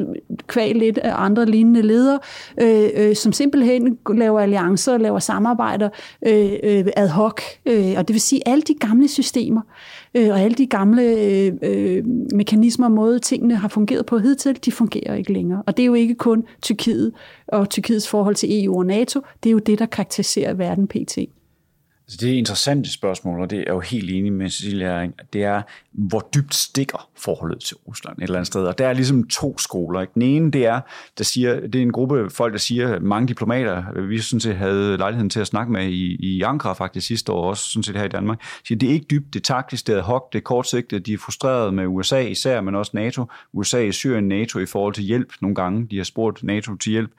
kval lidt af andre lignende ledere, øh, øh, som simpelthen laver alliancer, laver samarbejder øh, øh, ad hoc. Øh, og det vil sige, alle de gamle systemer, øh, og alle de gamle øh, øh, mekanismer og måde, tingene har fungeret på hidtil, de fungerer ikke længere. Og det er jo ikke kun Tyrkiet og Tyrkiets forhold til EU og NATO, det er jo det, der karakteriserer verden pt. Altså, det er interessante spørgsmål, og det er jo helt enig med Cecilia, det er, hvor dybt stikker forholdet til Rusland et eller andet sted. Og der er ligesom to skoler. Ikke? Den ene, det er, der siger, det er en gruppe folk, der siger, mange diplomater, vi sådan set havde lejligheden til at snakke med i, i Ankara faktisk sidste år, også sådan set her i Danmark, siger, det er ikke dybt, det er taktisk, det er hok, det er kortsigtet, de er frustrerede med USA især, men også NATO. USA i Syrien, NATO i forhold til hjælp nogle gange. De har spurgt NATO til hjælp.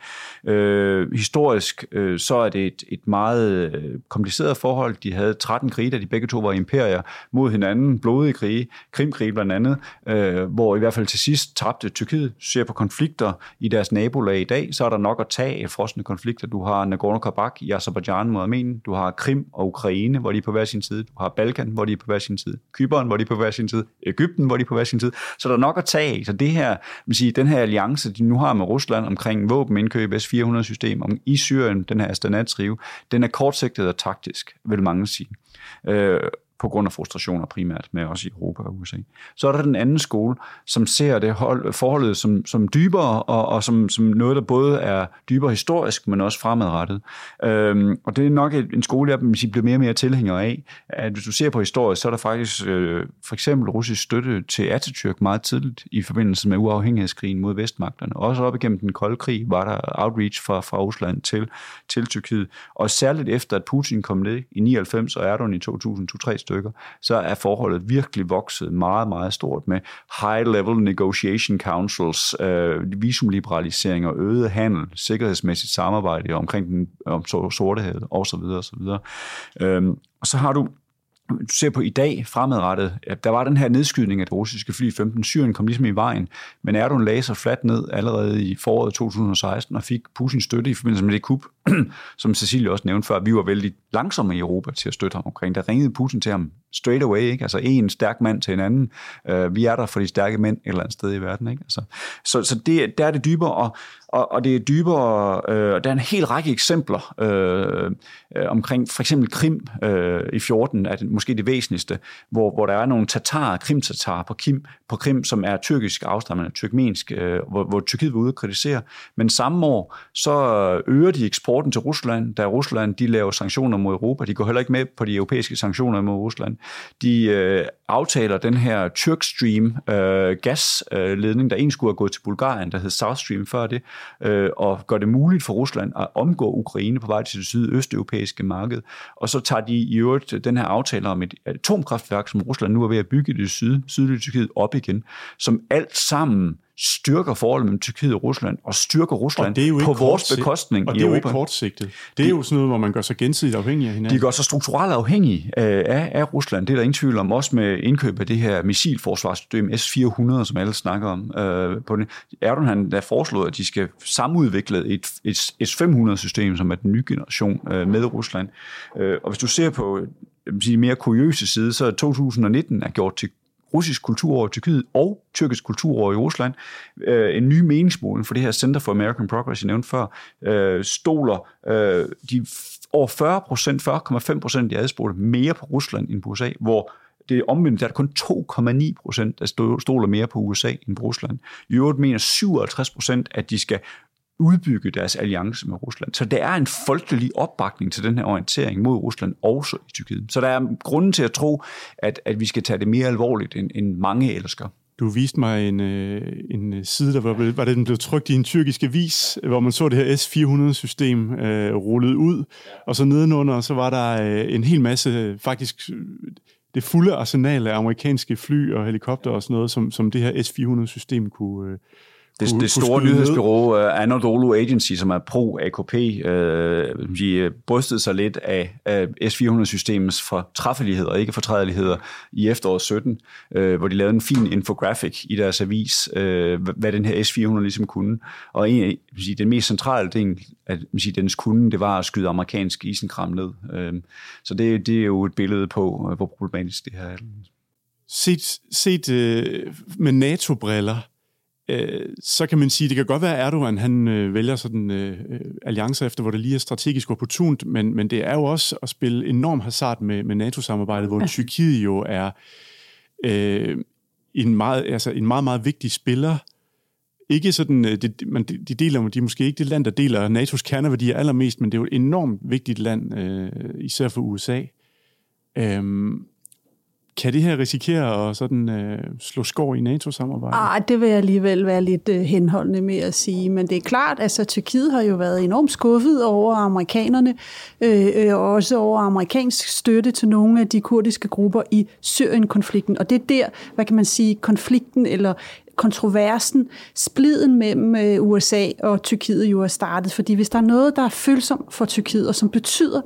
Øh, historisk, øh, så er det et, et meget øh, kompliceret forhold. De havde 13 krige, da de begge to var imperier mod hinanden, blodige krige, Krimkrig blandt andet, øh, hvor i hvert fald til sidst tabte Tyrkiet. Ser på konflikter i deres nabolag i dag, så er der nok at tage af frosne konflikter. Du har Nagorno-Karabakh i Azerbaijan mod Armenien, du har Krim og Ukraine, hvor de er på hver sin side, du har Balkan, hvor de er på hver sin side, Kypern, hvor de er på hver sin side, Ægypten, hvor de er på hver sin side. Så der er nok at tage af. Så det her, man siger, den her alliance, de nu har med Rusland omkring våbenindkøb, S-400-system, om i Syrien, den her Astana-trive, den er kortsigtet og taktisk, vil mange sige. Øh, på grund af frustrationer primært med os i Europa og USA. Så er der den anden skole, som ser det hold, forholdet som, som dybere, og, og som, som noget, der både er dybere historisk, men også fremadrettet. Øhm, og det er nok en skole, jeg sige, bliver mere og mere tilhænger af. At hvis du ser på historien, så er der faktisk øh, for eksempel russisk støtte til Atatürk meget tidligt i forbindelse med uafhængighedskrigen mod vestmagterne. Også op igennem den kolde krig var der outreach fra, fra Rusland til, til Tyrkiet. Og særligt efter, at Putin kom ned i 99 og Erdogan i 2003 stykker, så er forholdet virkelig vokset meget, meget stort med high-level negotiation councils, øh, visumliberalisering og øget handel, sikkerhedsmæssigt samarbejde omkring den om sortehavet osv. osv. Øhm, og så har du du ser på i dag fremadrettet, der var den her nedskydning af det russiske fly 15. Syrien kom ligesom i vejen, men Erdogan lagde sig fladt ned allerede i foråret 2016 og fik Putins støtte i forbindelse med det kup, som Cecilie også nævnte før. Vi var vældig langsomme i Europa til at støtte ham omkring. Der ringede Putin til ham straight away, ikke? altså en stærk mand til en anden. Uh, vi er der for de stærke mænd et eller andet sted i verden. Ikke? Altså, så så det, der er det dybere, og, og, og det er dybere, øh, der er en hel række eksempler øh, øh, omkring for eksempel Krim øh, i 14, er det måske det væsentligste, hvor, hvor der er nogle tatar, krimtatar på Krim, på Krim, som er tyrkisk afstamning, tyrkmensk, øh, hvor, hvor Tyrkiet var ude og kritisere. Men samme år, så øger de eksporten til Rusland, da Rusland de laver sanktioner mod Europa. De går heller ikke med på de europæiske sanktioner mod Rusland. De øh, aftaler den her Turkstream øh, gasledning, øh, der egentlig skulle have gået til Bulgarien, der hed South Stream før det, øh, og gør det muligt for Rusland at omgå Ukraine på vej til det sydøsteuropæiske marked. Og så tager de i øvrigt den her aftale om et atomkraftværk, som Rusland nu er ved at bygge i det syd, sydlige Tyrkiet op igen, som alt sammen styrker forholdet mellem Tyrkiet og Rusland, og styrker Rusland og på vores bekostning og i Europa. Og det er jo ikke kortsigtet. Det er jo sådan noget, hvor man gør sig gensidigt afhængig af hinanden. De gør sig strukturelt afhængige af, af Rusland. Det er der ingen tvivl om, også med indkøb af det her missilforsvarssystem S-400, som alle snakker om. Øh, på det. Erdogan har foreslået, at de skal samudvikle et, et S-500-system, som er den nye generation øh, med Rusland. Øh, og hvis du ser på sige, mere kuriøse side, så 2019 er gjort til russisk kulturår i Tyrkiet og tyrkisk kulturår i Rusland. Øh, en ny meningsmåling for det her Center for American Progress, jeg nævnte før, øh, stoler øh, de over 40 procent, 40,5 procent af de adspurgte mere på Rusland end på USA, hvor det er omvendt, der er kun 2,9 procent, der stoler mere på USA end på Rusland. I øvrigt mener 57 procent, at de skal udbygge deres alliance med Rusland. Så der er en folkelig opbakning til den her orientering mod Rusland, også i Tyrkiet. Så der er grunden til at tro, at, at vi skal tage det mere alvorligt, end, end mange elsker. Du viste mig en, øh, en øh, side, der var, var det, den blev trykt i en tyrkisk avis, hvor man så det her S-400-system øh, rullet ud, og så nedenunder, så var der øh, en hel masse, øh, faktisk det fulde arsenal af amerikanske fly og helikopter og sådan noget, som, som det her S-400-system kunne, øh, det, det store nyhedsbyrå uh, Anadolu Agency, som er pro-AKP, uh, de brystede sig lidt af, af S-400-systemets fortræffeligheder, ikke fortrædeligheder, i efteråret 17, uh, hvor de lavede en fin infografik i deres avis, uh, hvad den her S-400 ligesom kunne. Og en, sige, den mest centrale ting af sige, dens kunde, det var at skyde amerikansk isenkram ned. Uh, så det, det er jo et billede på, hvor problematisk det her er. Set, set uh, med NATO-briller, øh, så kan man sige, det kan godt være, at Erdogan han øh, vælger sådan øh, alliancer efter, hvor det lige er strategisk opportunt, men, men det er jo også at spille enorm hasard med, med NATO-samarbejdet, hvor ja. Tyrkiet jo er øh, en, meget, altså en meget, meget vigtig spiller. Ikke sådan, øh, de, man, de deler, de er måske ikke det land, der deler NATO's kerneværdier allermest, men det er jo et enormt vigtigt land, øh, især for USA. Øhm, kan det her risikere at sådan, øh, slå skår i NATO-samarbejdet? Ah, det vil jeg alligevel være lidt øh, henholdende med at sige. Men det er klart, at altså, Tyrkiet har jo været enormt skuffet over amerikanerne, øh, øh, og også over amerikansk støtte til nogle af de kurdiske grupper i Syrien-konflikten. Og det er der, hvad kan man sige, konflikten eller kontroversen, spliden mellem øh, USA og Tyrkiet jo er startet. Fordi hvis der er noget, der er følsomt for Tyrkiet, og som betyder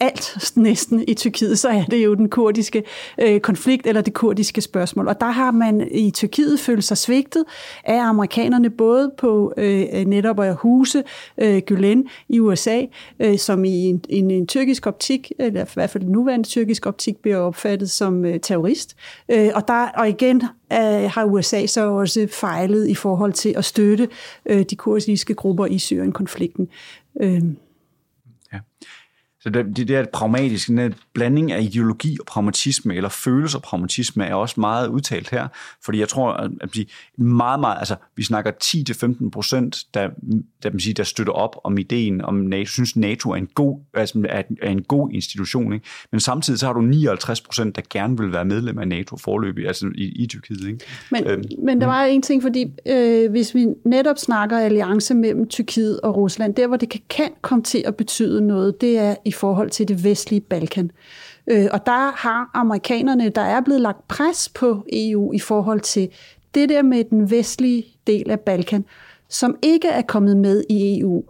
alt næsten i Tyrkiet, så er det jo den kurdiske øh, konflikt eller det kurdiske spørgsmål. Og der har man i Tyrkiet følt sig svigtet af amerikanerne, både på øh, netop at huse øh, Gülen i USA, øh, som i en, en, en tyrkisk optik, eller i hvert fald den nuværende tyrkisk optik, bliver opfattet som øh, terrorist. Øh, og, der, og igen øh, har USA så også fejlet i forhold til at støtte øh, de kurdiske grupper i Syrien-konflikten. Øh. Ja. Så det, det der pragmatiske, den der blanding af ideologi og pragmatisme, eller følelse og pragmatisme, er også meget udtalt her. Fordi jeg tror, at, at meget, meget, altså, vi snakker 10-15 procent, der, der, der, der støtter op om ideen om NATO, synes NATO er en god, altså, er en god institution. Ikke? Men samtidig så har du 59 procent, der gerne vil være medlem af NATO forløbig, altså i, i Tyrkiet. Ikke? Men, øhm, men der var en ting, fordi øh, hvis vi netop snakker alliance mellem Tyrkiet og Rusland, der hvor det kan, kan komme til at betyde noget, det er i forhold til det vestlige Balkan. Øh, og der har amerikanerne, der er blevet lagt pres på EU i forhold til det der med den vestlige del af Balkan, som ikke er kommet med i EU.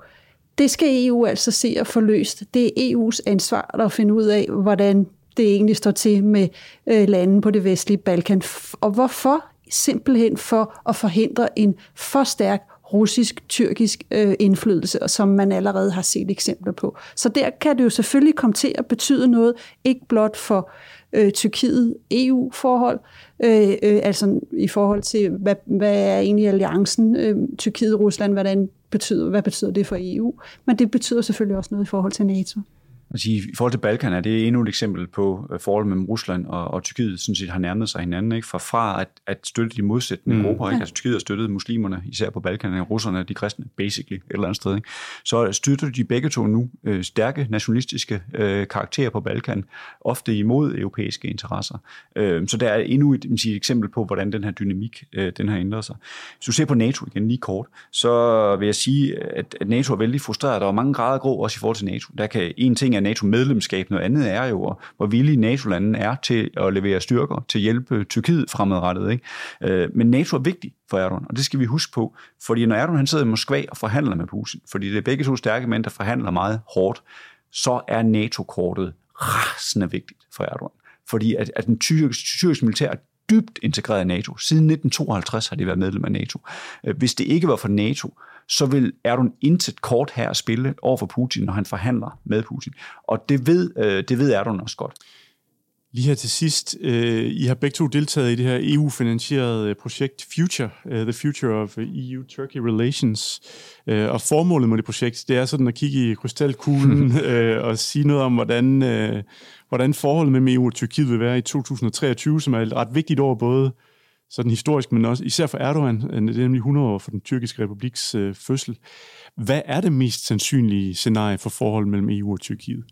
Det skal EU altså se at få løst. Det er EU's ansvar at finde ud af, hvordan det egentlig står til med øh, landene på det vestlige Balkan. Og hvorfor? Simpelthen for at forhindre en for stærk russisk-tyrkisk øh, indflydelse, som man allerede har set eksempler på. Så der kan det jo selvfølgelig komme til at betyde noget, ikke blot for øh, Tyrkiet-EU-forhold, øh, øh, altså i forhold til, hvad, hvad er egentlig alliancen øh, Tyrkiet-Rusland, hvordan betyder, hvad betyder det for EU, men det betyder selvfølgelig også noget i forhold til NATO man sige, i forhold til Balkan er det endnu et eksempel på øh, forholdet mellem Rusland og, og Tyrkiet, sådan set har nærmet sig hinanden, ikke? fra, fra at, at støtte de modsættende mm. grupper, ikke? altså Tyrkiet har støttet muslimerne, især på Balkan, russerne de kristne, basically, et eller andet sted, ikke? så støtter de begge to nu øh, stærke nationalistiske øh, karakterer på Balkan, ofte imod europæiske interesser. Øh, så der er endnu et, sige, et eksempel på, hvordan den her dynamik, øh, den har ændret sig. Hvis du ser på NATO igen lige kort, så vil jeg sige, at, at NATO er vældig frustreret. Der er mange grader grå også i forhold til NATO. Der kan en ting er NATO-medlemskab. Noget andet er jo, hvor villige NATO-landene er til at levere styrker til at hjælpe Tyrkiet fremadrettet. Ikke? Øh, men NATO er vigtig for Erdogan, og det skal vi huske på. Fordi når Erdogan han sidder i Moskva og forhandler med Putin, fordi det er begge to stærke mænd, der forhandler meget hårdt, så er NATO-kortet rasende vigtigt for Erdogan. Fordi at, at den tyrkiske, tyrkisk militær er dybt integreret i NATO. Siden 1952 har de været medlem af NATO. Øh, hvis det ikke var for NATO, så vil Erdogan intet kort her at spille over for Putin, når han forhandler med Putin. Og det ved, øh, det ved Erdogan også godt. Lige her til sidst, øh, I har begge to deltaget i det her EU-finansierede projekt Future, uh, The Future of EU-Turkey Relations. Uh, og formålet med det projekt, det er sådan at kigge i krystalkuglen uh, og sige noget om, hvordan, uh, hvordan forholdet mellem EU og Tyrkiet vil være i 2023, som er et ret vigtigt år, både sådan historisk, men også især for Erdogan. Øh, det er nemlig 100 år for den tyrkiske republiks øh, fødsel. Hvad er det mest sandsynlige scenarie for forholdet mellem EU og Tyrkiet?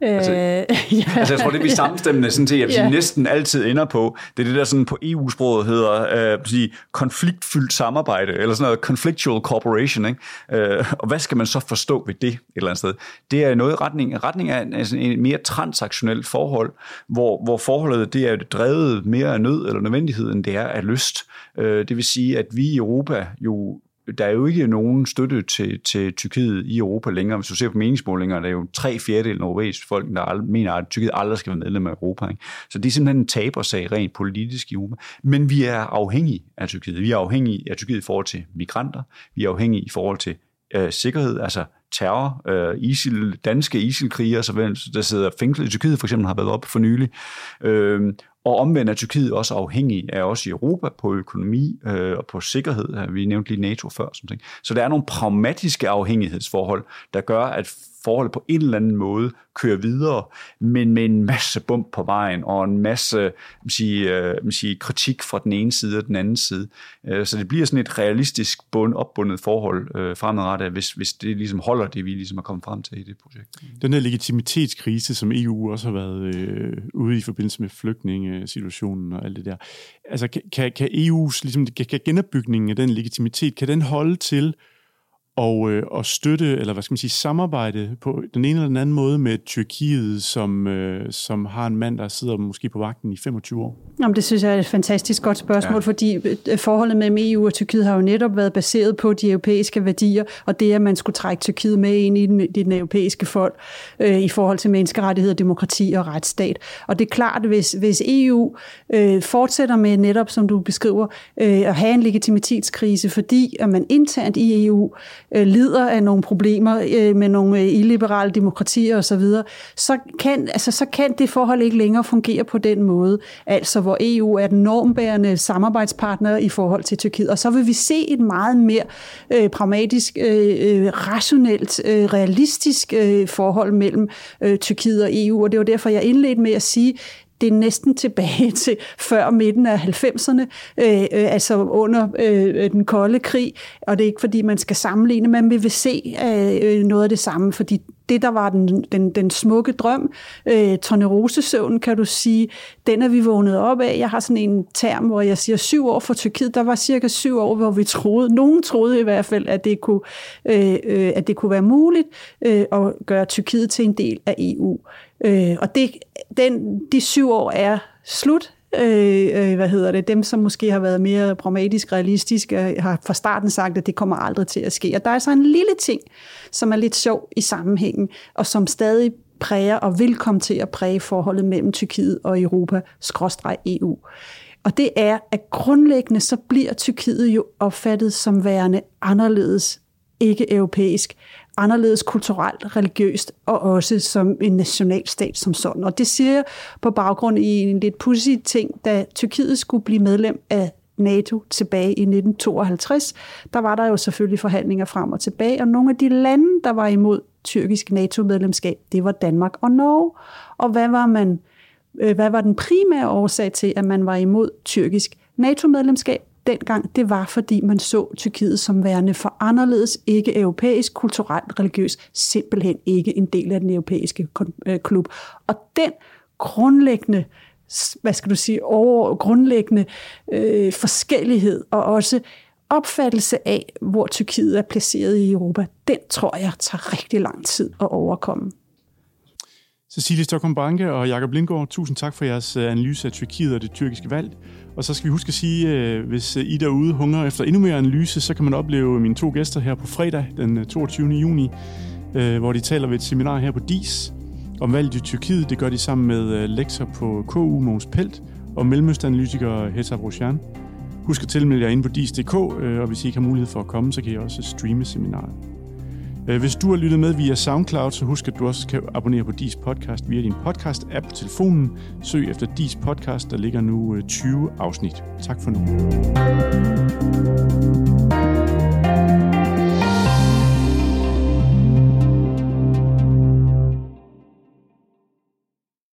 Altså, øh, ja. altså, jeg tror, det vi samstemmende sådan til, at ja. næsten altid ender på, det er det der sådan på EU-sproget hedder øh, sige, konfliktfyldt samarbejde, eller sådan noget conflictual cooperation. Ikke? Øh, og hvad skal man så forstå ved det et eller andet sted? Det er noget retning, retning af altså en mere transaktionelt forhold, hvor, hvor forholdet det er drevet mere af nød eller nødvendighed, end det er af lyst. Øh, det vil sige, at vi i Europa jo der er jo ikke nogen støtte til, til Tyrkiet i Europa længere. Hvis du ser på meningsmålinger, der er jo tre fjerdedel europæiske folk, der mener, at Tyrkiet aldrig skal være medlem af Europa. Ikke? Så det er simpelthen en tabersag rent politisk i Europa. Men vi er afhængige af Tyrkiet. Vi er afhængige af Tyrkiet i forhold til migranter. Vi er afhængige i forhold til øh, sikkerhed, altså terror, øh, ISIL, danske ISIL-krigere, der sidder fængslet i Tyrkiet, for eksempel har været op for nylig. Øh, og omvendt er Tyrkiet også afhængig af os i Europa på økonomi øh, og på sikkerhed. Vi nævnte lige NATO før. Sådan ting. Så der er nogle pragmatiske afhængighedsforhold, der gør, at forholdet på en eller anden måde kører videre, men med en masse bump på vejen og en masse sige, øh, man siger, kritik fra den ene side og den anden side. Øh, så det bliver sådan et realistisk bund, opbundet forhold øh, fremadrettet, hvis, hvis det ligesom holder det, vi ligesom er kommet frem til i det projekt. Den her legitimitetskrise, som EU også har været øh, ude i forbindelse med flygtningesituationen og alt det der, altså kan, kan EU's ligesom, kan genopbygningen af den legitimitet, kan den holde til og, øh, og støtte, eller hvad skal man sige, samarbejde på den ene eller den anden måde med Tyrkiet, som, øh, som har en mand, der sidder måske på vagten i 25 år? Jamen, det synes jeg er et fantastisk godt spørgsmål, ja. fordi øh, forholdet mellem EU og Tyrkiet har jo netop været baseret på de europæiske værdier, og det, at man skulle trække Tyrkiet med ind i den, i den europæiske folk øh, i forhold til menneskerettigheder, demokrati og retsstat. Og det er klart, hvis, hvis EU øh, fortsætter med netop, som du beskriver, øh, at have en legitimitetskrise, fordi at man internt i EU øh, lider af nogle problemer øh, med nogle øh, illiberale demokratier osv., så, så, kan, altså, så kan det forhold ikke længere fungere på den måde, altså hvor EU er den normbærende samarbejdspartner i forhold til Tyrkiet. Og så vil vi se et meget mere øh, pragmatisk, øh, øh rationelt, øh, realistisk øh, forhold mellem øh, Tyrkiet og EU, og det var derfor, jeg indledte med at sige, det er næsten tilbage til før midten af 90'erne, øh, øh, altså under øh, øh, den kolde krig, og det er ikke fordi, man skal sammenligne, men vi vil se øh, øh, noget af det samme, fordi det, der var den, den, den smukke drøm, øh, Tornerosesøvn, kan du sige, den er vi vågnet op af. Jeg har sådan en term, hvor jeg siger syv år for Tyrkiet. Der var cirka syv år, hvor vi troede, nogen troede i hvert fald, at det kunne, øh, øh, at det kunne være muligt øh, at gøre Tyrkiet til en del af EU. Øh, og det, den, de syv år er slut. Øh, øh, hvad hedder det, dem som måske har været mere pragmatisk realistisk, har fra starten sagt, at det kommer aldrig til at ske. Og der er så en lille ting, som er lidt sjov i sammenhængen, og som stadig præger og vil komme til at præge forholdet mellem Tyrkiet og Europa, skråstreg EU. Og det er, at grundlæggende så bliver Tyrkiet jo opfattet som værende anderledes, ikke europæisk, anderledes kulturelt, religiøst og også som en nationalstat som sådan. Og det siger jeg på baggrund i en lidt pussy ting, da Tyrkiet skulle blive medlem af NATO tilbage i 1952, der var der jo selvfølgelig forhandlinger frem og tilbage, og nogle af de lande, der var imod tyrkisk NATO-medlemskab, det var Danmark og Norge. Og hvad var man øh, hvad var den primære årsag til, at man var imod tyrkisk NATO-medlemskab? Dengang, det var, fordi man så Tyrkiet som værende for anderledes, ikke europæisk, kulturelt, religiøst, simpelthen ikke en del af den europæiske øh, klub. Og den grundlæggende hvad skal du sige, over grundlæggende øh, forskellighed, og også opfattelse af, hvor Tyrkiet er placeret i Europa, den tror jeg tager rigtig lang tid at overkomme. Cecilie Stockholm Banke og Jakob Lindgaard, tusind tak for jeres øh, analyse af Tyrkiet og det tyrkiske valg. Og så skal vi huske at sige, øh, hvis øh, I derude hungrer efter endnu mere analyse, så kan man opleve mine to gæster her på fredag den 22. Juni, hvor de taler ved et seminar her på DIS om valget i Tyrkiet. Det gør de sammen med lektor på KU, Mogens Pelt, og mellemøstanalytiker Hesab Roshan. Husk at tilmelde jer ind på dis.dk, og hvis I ikke har mulighed for at komme, så kan I også streame seminaret. Øh, hvis du har lyttet med via SoundCloud, så husk, at du også kan abonnere på Dis podcast via din podcast-app på telefonen. Søg efter Dis podcast, der ligger nu øh, 20 afsnit. Tak for nu. thank you